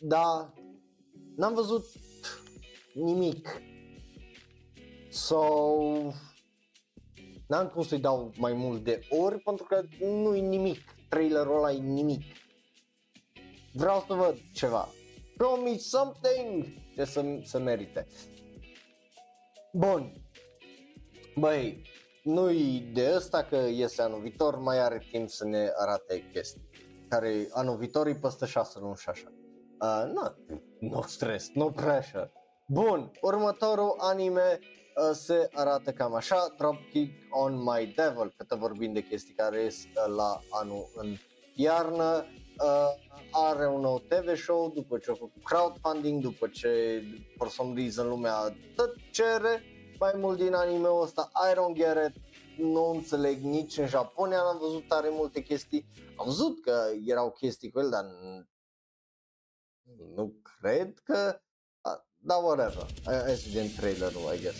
A: dar n-am văzut nimic. So, n-am cum să-i dau mai mult de ori pentru că nu e nimic, trailerul ăla e nimic. Vreau să văd ceva. Show me something ce să, să merite. Bun. Băi, nu-i de ăsta că iese anul viitor, mai are timp să ne arate chestii. Care anul viitor e peste 6 luni și așa. Uh, no, no stres, no pressure. Bun, următorul anime uh, se arată cam așa, Dropkick on My Devil, că te vorbim de chestii care ies uh, la anul în iarnă. Uh, are un nou TV show după ce a făcut crowdfunding, după ce for some reason lumea tot cere mai mult din anime-ul ăsta, I don't get it, nu înțeleg nici în Japonia, n-am văzut tare multe chestii, am văzut că erau chestii cu el, dar n- nu cred că, a, da, whatever, hai, hai să vedem trailerul, I guess.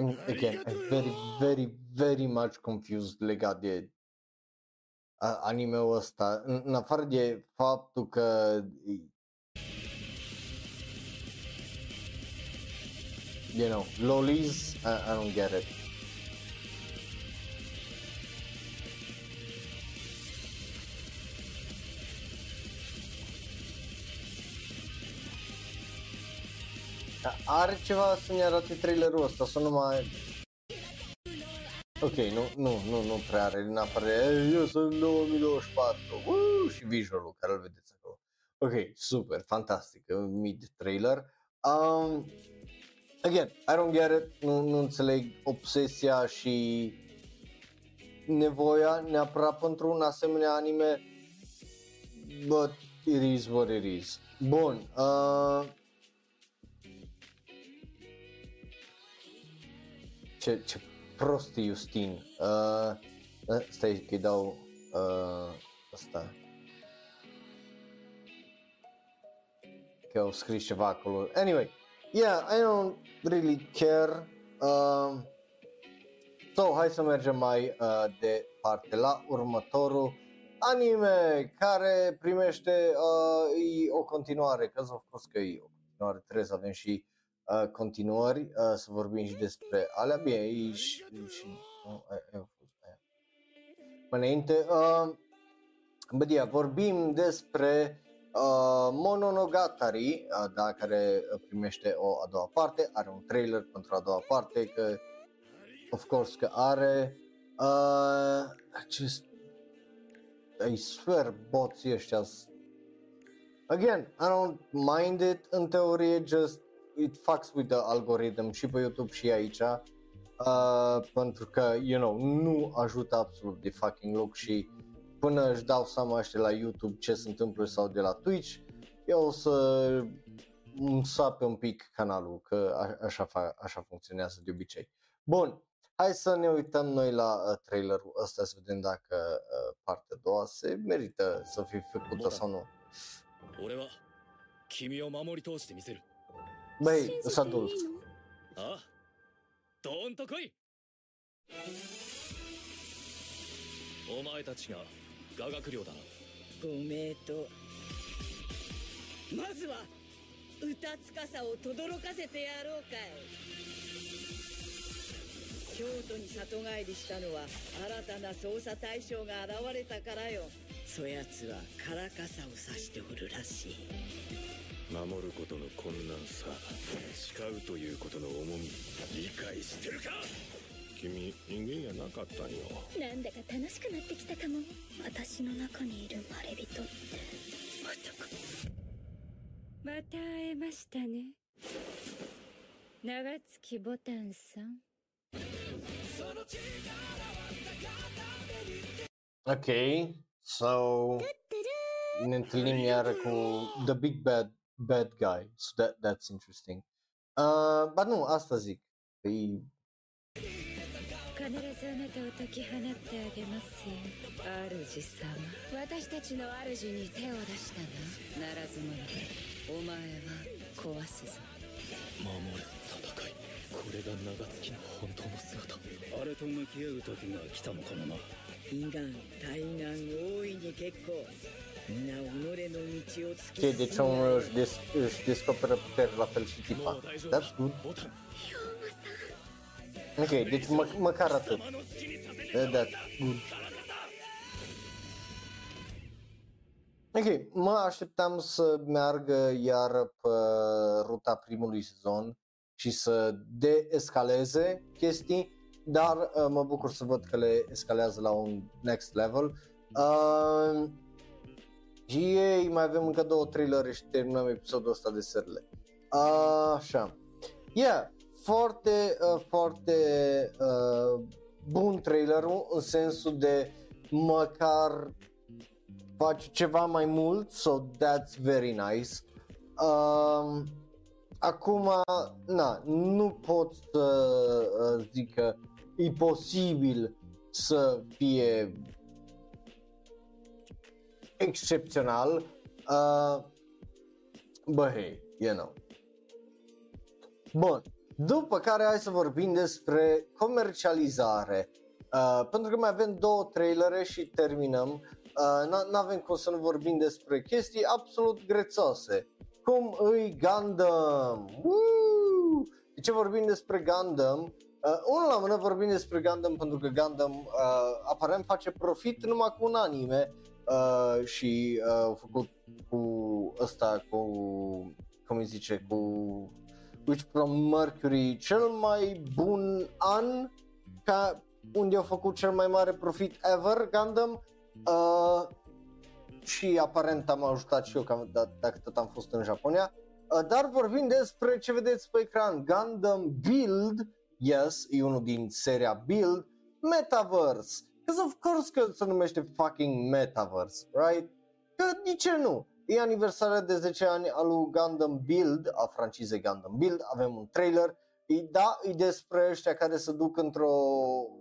A: I'm, again, I'm very, very, very much confused legat de a- anime-ul ăsta, în, în afară de faptul că e- you know, lolis, I, I don't get it. Are ceva să-mi arate trailerul ăsta sau numai... Ok, nu, nu, nu, nu prea are, în afară de, "Ei, eu sunt 2024, uh, și visualul care îl vedeți acolo. Ok, super, fantastic, mid trailer. Um, again, I don't get it, nu, nu înțeleg obsesia și nevoia neapărat pentru un asemenea anime, but it is what it is. Bun, uh, ce, ce prost e Justin. Uh, uh, stai că-i dau uh, asta. Că au scris ceva acolo. Anyway, yeah, I don't really care. Uh, so, hai să mergem mai uh, departe la următorul anime care primește uh, e o continuare, că of course că e o continuare, trebuie să avem și uh, continuări, uh, să vorbim și despre alea, bine, e și, și nu, aia- aia a fost aia. Mai înainte, uh, bă, dia, vorbim despre uh, Mononogatari, uh, da, care primește o a doua parte, are un trailer pentru a doua parte, că of course că are uh, acest I swear boții ăștia s- Again, I don't mind it în teorie, just it fucks with the algorithm și pe YouTube și aici uh, pentru că, you know, nu ajută absolut de fucking loc și până își dau seama ăștia la YouTube ce se întâmplă sau de la Twitch, eu o să îmi sape un pic canalul, că a- așa, fa- așa funcționează de obicei. Bun, hai să ne uităm noi la uh, trailerul ăsta să vedem dacă uh, partea a doua se merită să fie făcută sau nu.
E: 俺は君を守り通してみせる
A: Băi,
C: 信
A: sunt
C: じてい
A: adult.
C: いの
E: ああどーんと来いお前たちが雅楽寮だ。な
F: ご名答まずは歌つかさを轟かせてやろうかい。京都に里帰りしたのは新たな捜査対象が現れたからよ。そやつはからかさを指しておるらしい
E: 守ることの困難さ誓うということの重み理解してるか？君人間やなかったんよ。
C: なんだか楽しくなってきたかも。私の中にいるまれびと。ってまさか
G: また会えましたね。長月ボタンさん。
A: Ok, so ne întâlnim iar cu The Big Bad Bad Guy, so that, that's interesting. Uh, ba nu, asta zic. E,
G: 必ずあなたを解き放ってあげますよ主様私たちの主に手を出したなならず者お前は壊すぞ
E: 守る戦いこれが長月の本当の姿あれと向き合う時が来たのかもな
F: 悲願大願大いに結構
A: Știe
F: de ce
A: omul își, des, își descoperă puteri la fel și tipa. That's. Ok, deci mă, măcar atât. Da. good. Ok, mă așteptam să meargă iar pe ruta primului sezon și să deescaleze chestii, dar uh, mă bucur să văd că le escalează la un next level. Uh, și ei, mai avem încă două trailere și terminăm episodul ăsta de serile. Uh, așa. Yeah, foarte, uh, foarte uh, bun trailerul în sensul de măcar face ceva mai mult, so that's very nice. Um, acum, na, nu pot să uh, zic că e posibil să fie excepțional, uh, but hey, you know. Bun, După care hai să vorbim despre comercializare. Uh, pentru că mai avem două trailere și terminăm. Uh, nu avem cum să nu vorbim despre chestii absolut grețoase. Cum îi Gundam? Woo! De ce vorbim despre Gundam? Uh, unul la mână vorbim despre Gundam pentru că Gundam uh, aparent face profit numai cu un anime uh, și uh, au făcut cu ăsta, cu, cum îi zice, cu Witch from Mercury cel mai bun an ca unde au făcut cel mai mare profit ever Gundam. Uh, și aparent am ajutat și eu că, d- dacă tot am fost în Japonia. Uh, dar vorbim despre ce vedeți pe ecran. Gundam Build yes, e unul din seria Build. Metaverse Because of course că se numește fucking Metaverse, right? Că de ce nu? E aniversarea de 10 ani a lui Gundam Build, a francizei Gundam Build, avem un trailer, e, da, e despre ăștia care se duc într-o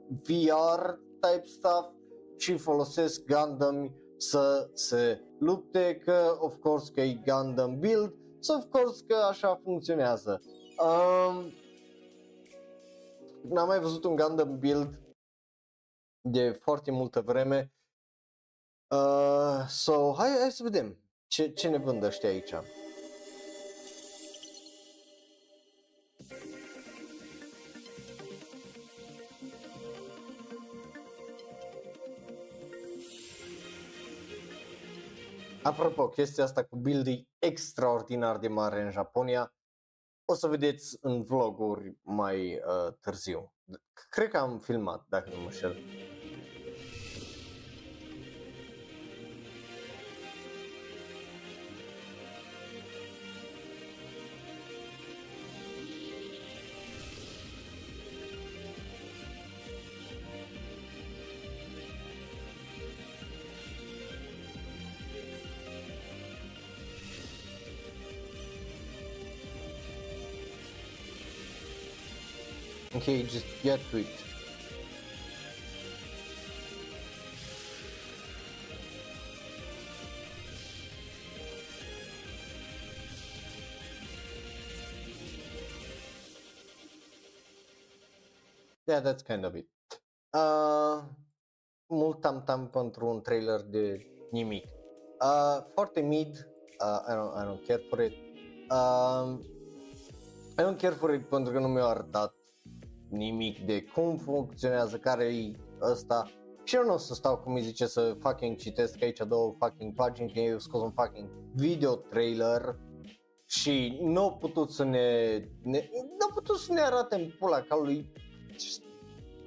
A: VR type stuff și folosesc Gundam să se lupte, că of course că e Gundam Build, so of course că așa funcționează. Um, n-am mai văzut un Gundam Build de foarte multă vreme. Uh, so, hai, hai să vedem ce, ce ne vând ăștia aici. Apropo, chestia asta cu build e extraordinar de mare în Japonia. O să vedeți în vloguri mai uh, târziu. Cred că am filmat, dacă nu mă șel. Okay, just get to it. Yeah, that's kind of it. Uh, mult tam-tam pentru un trailer de nimic. Uh, foarte mid, uh, I, don't, I don't care for it. Uh, I don't care for it pentru că nu mi-au arătat nimic de cum funcționează, care e ăsta. Și eu nu o să stau, cum îi zice, să fucking citesc aici două fucking pagini, că eu scos un fucking video trailer și nu au putut să ne, ne nu au putut să ne arate în pula calului, just,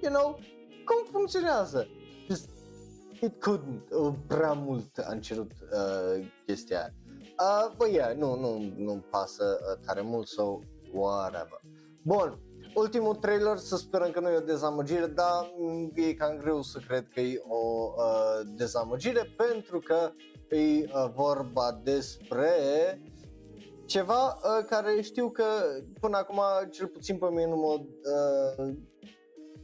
A: you know, cum funcționează. Just, it couldn't, uh, prea mult am cerut uh, chestia aia. Uh, bă, yeah, nu, nu, nu pasă uh, tare mult, so whatever. Bun, ultimul trailer să sperăm că nu e o dezamăgire, dar mm, e cam greu să cred că e o uh, dezamăgire pentru că e uh, vorba despre ceva uh, care știu că până acum, cel puțin pe mine nu mă... Uh,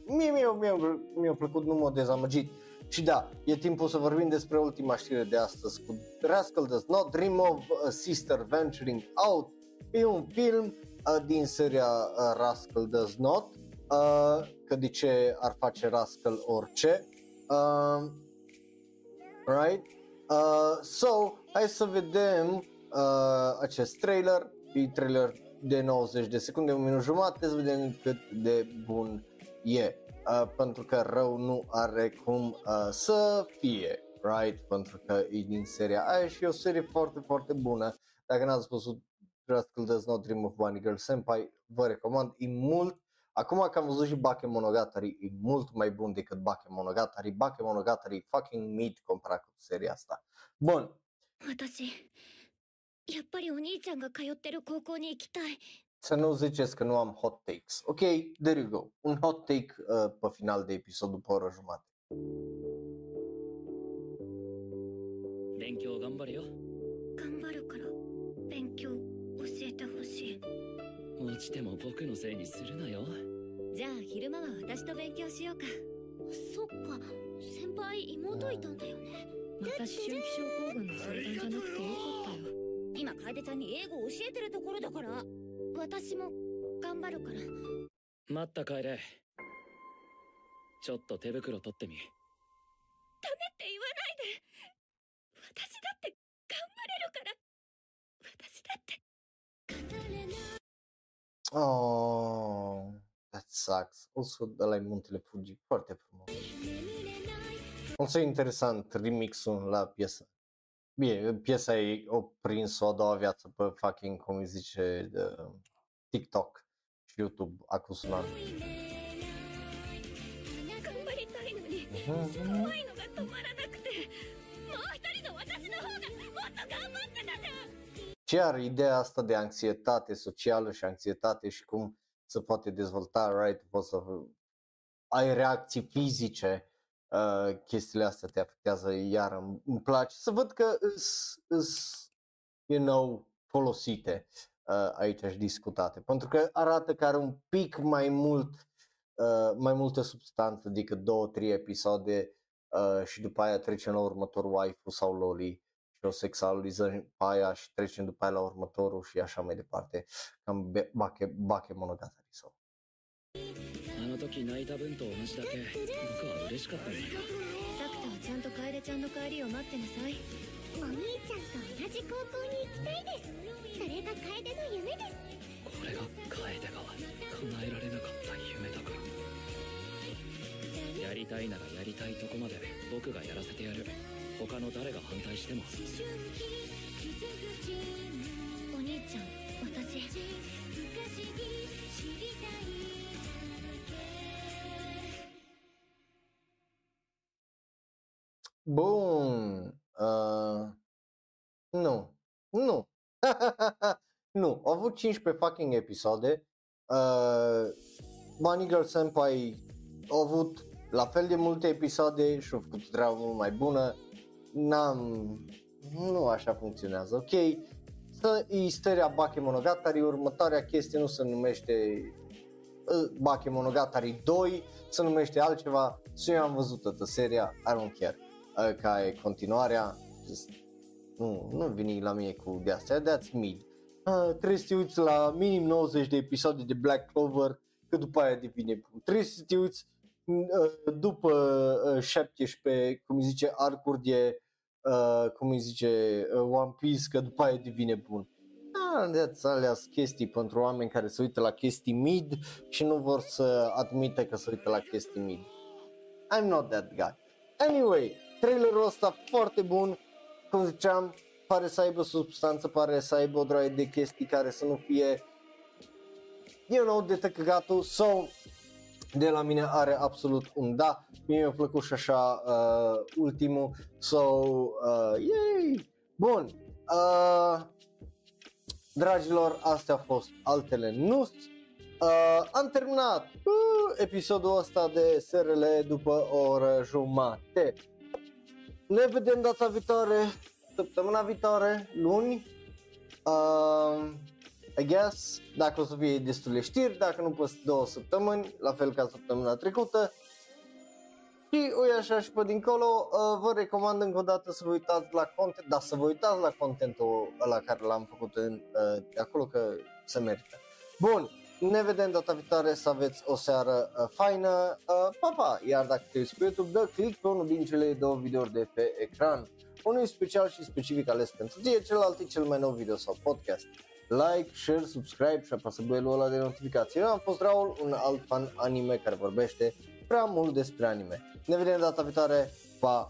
A: mie, mie, mie, mi-a plăcut, nu m-a dezamăgit. Și da, e timpul să vorbim despre ultima știre de astăzi cu Rascal Does Not Dream of a Sister Venturing Out. E un film uh, din seria uh, Rascal Does Not, uh, că de ce ar face Rascal orice. Uh, right? Uh, so, hai să vedem uh, acest trailer, e trailer de 90 de secunde, un minut jumate, să vedem cât de bun e. Uh, pentru că rău nu are cum uh, să fie, right? Pentru că e din seria aia și e o serie foarte, foarte bună. Dacă n-ați văzut Rascal Does Not Dream of Bunny Girl Senpai, vă recomand, e mult Acum că am văzut și Bakemonogatari, e mult mai bun decât Bakemonogatari. Bakemonogatari e fucking mid comparat cu seria asta. Bun,
C: 私やっぱりお兄ちゃんが通ってる高校に行きたい
A: să nu ziceți că nu am hot takes. Ok, there you go. Un hot take uh, pe final de episod după o oră jumate.
B: 勉強頑張れよ
C: 頑張るから勉強 教えてほしい。
B: 落ちても僕のせいにするなよ。
C: じゃあ昼間は私と勉強しようか。そっか。先輩妹いたんだよね。
D: また思春期症候群の相談じゃなくてよかったよ。
C: 今楓ちゃんに英語教えてるところだから。私も頑張るから。
B: 待った帰れ。ちょっと手袋取ってみ。
C: ダメって言
A: Oh, that sucks. Also, de la Muntele Fuji, foarte frumos. O să interesant remixul la piesă. Bine, piesa ei o prins o a doua viață pe fucking, cum îi zice, de TikTok și YouTube acum un an. Și are ideea asta de anxietate socială și anxietate și cum se poate dezvolta, right? Poți să ai reacții fizice, uh, chestiile astea te afectează, iar îmi, îmi place să văd că îs, you know, folosite uh, aici și discutate, pentru că arată că are un pic mai mult, uh, mai multă substanță decât două, trei episoade uh, și după aia trecem la următorul waifu sau loli și o sexualizăm pe aia și trecem după aia la următorul și așa mai departe, cam be- bake, bake monogatari sau.
B: あの時泣いた分と同じだけ僕は嬉しかったんだよ
C: サクタはちゃんと楓ちゃんの帰りを待ってなさいお兄ちゃんと同じ高校に行きたいですそれが楓の夢です
B: これが楓が叶えられなかった夢だからやりたいならやりたいとこまで僕がやらせてやる 他の誰が反対しても
C: お兄ちゃん私
A: Bun. Uh, nu. Nu. [LAUGHS] nu. Au avut 15 fucking episoade. Uh, Bunny Girl Senpai au avut la fel de multe episoade și au făcut o treabă mult mai bună. N-am... Nu așa funcționează, ok? Să isteria Bake Monogatari, următoarea chestie nu se numește uh, Bake Monogatari 2, se numește altceva. Și eu am văzut toată seria, I don't care uh, ca e continuarea, just, nu, nu veni la mine cu de astea, that's mid. Uh, trebuie să te uiți la minim 90 de episoade de Black Clover, că după aia devine bun. Trebuie să te uiți uh, după uh, 17, cum îi zice, arcuri de, uh, cum îi zice, uh, One Piece, că după aia devine bun. Ah, that's alea chestii pentru oameni care se uită la chestii mid și nu vor să admită că se uită la chestii mid. I'm not that guy. Anyway, trailerul ăsta foarte bun, cum ziceam, pare să aibă substanță, pare să aibă o droaie de chestii care să nu fie, you know, de tăcăgatul, so, de la mine are absolut un da, mie mi-a plăcut și așa uh, ultimul, so, uh, yay, bun, uh, dragilor, astea au fost altele nu Uh, am terminat uh, episodul ăsta de SRL după o oră jumate. Ne vedem data viitoare, săptămâna viitoare, luni. Uh, I guess, dacă o să fie destule știri, dacă nu peste două săptămâni, la fel ca săptămâna trecută. Și ui așa și pe dincolo, uh, vă recomand încă o dată să vă uitați la content, dar să vă uitați la contentul la care l-am făcut în, uh, de acolo că se merită. Bun, ne vedem data viitoare, să aveți o seară uh, faină, uh, pa, pa! Iar dacă te uiți pe YouTube, dă click pe unul din cele două videouri de pe ecran. Unul e special și specific ales pentru tine, celălalt e cel mai nou video sau podcast. Like, share, subscribe și apasă belul ăla de notificații. Eu am fost Raul, un alt fan anime care vorbește prea mult despre anime. Ne vedem data viitoare, pa,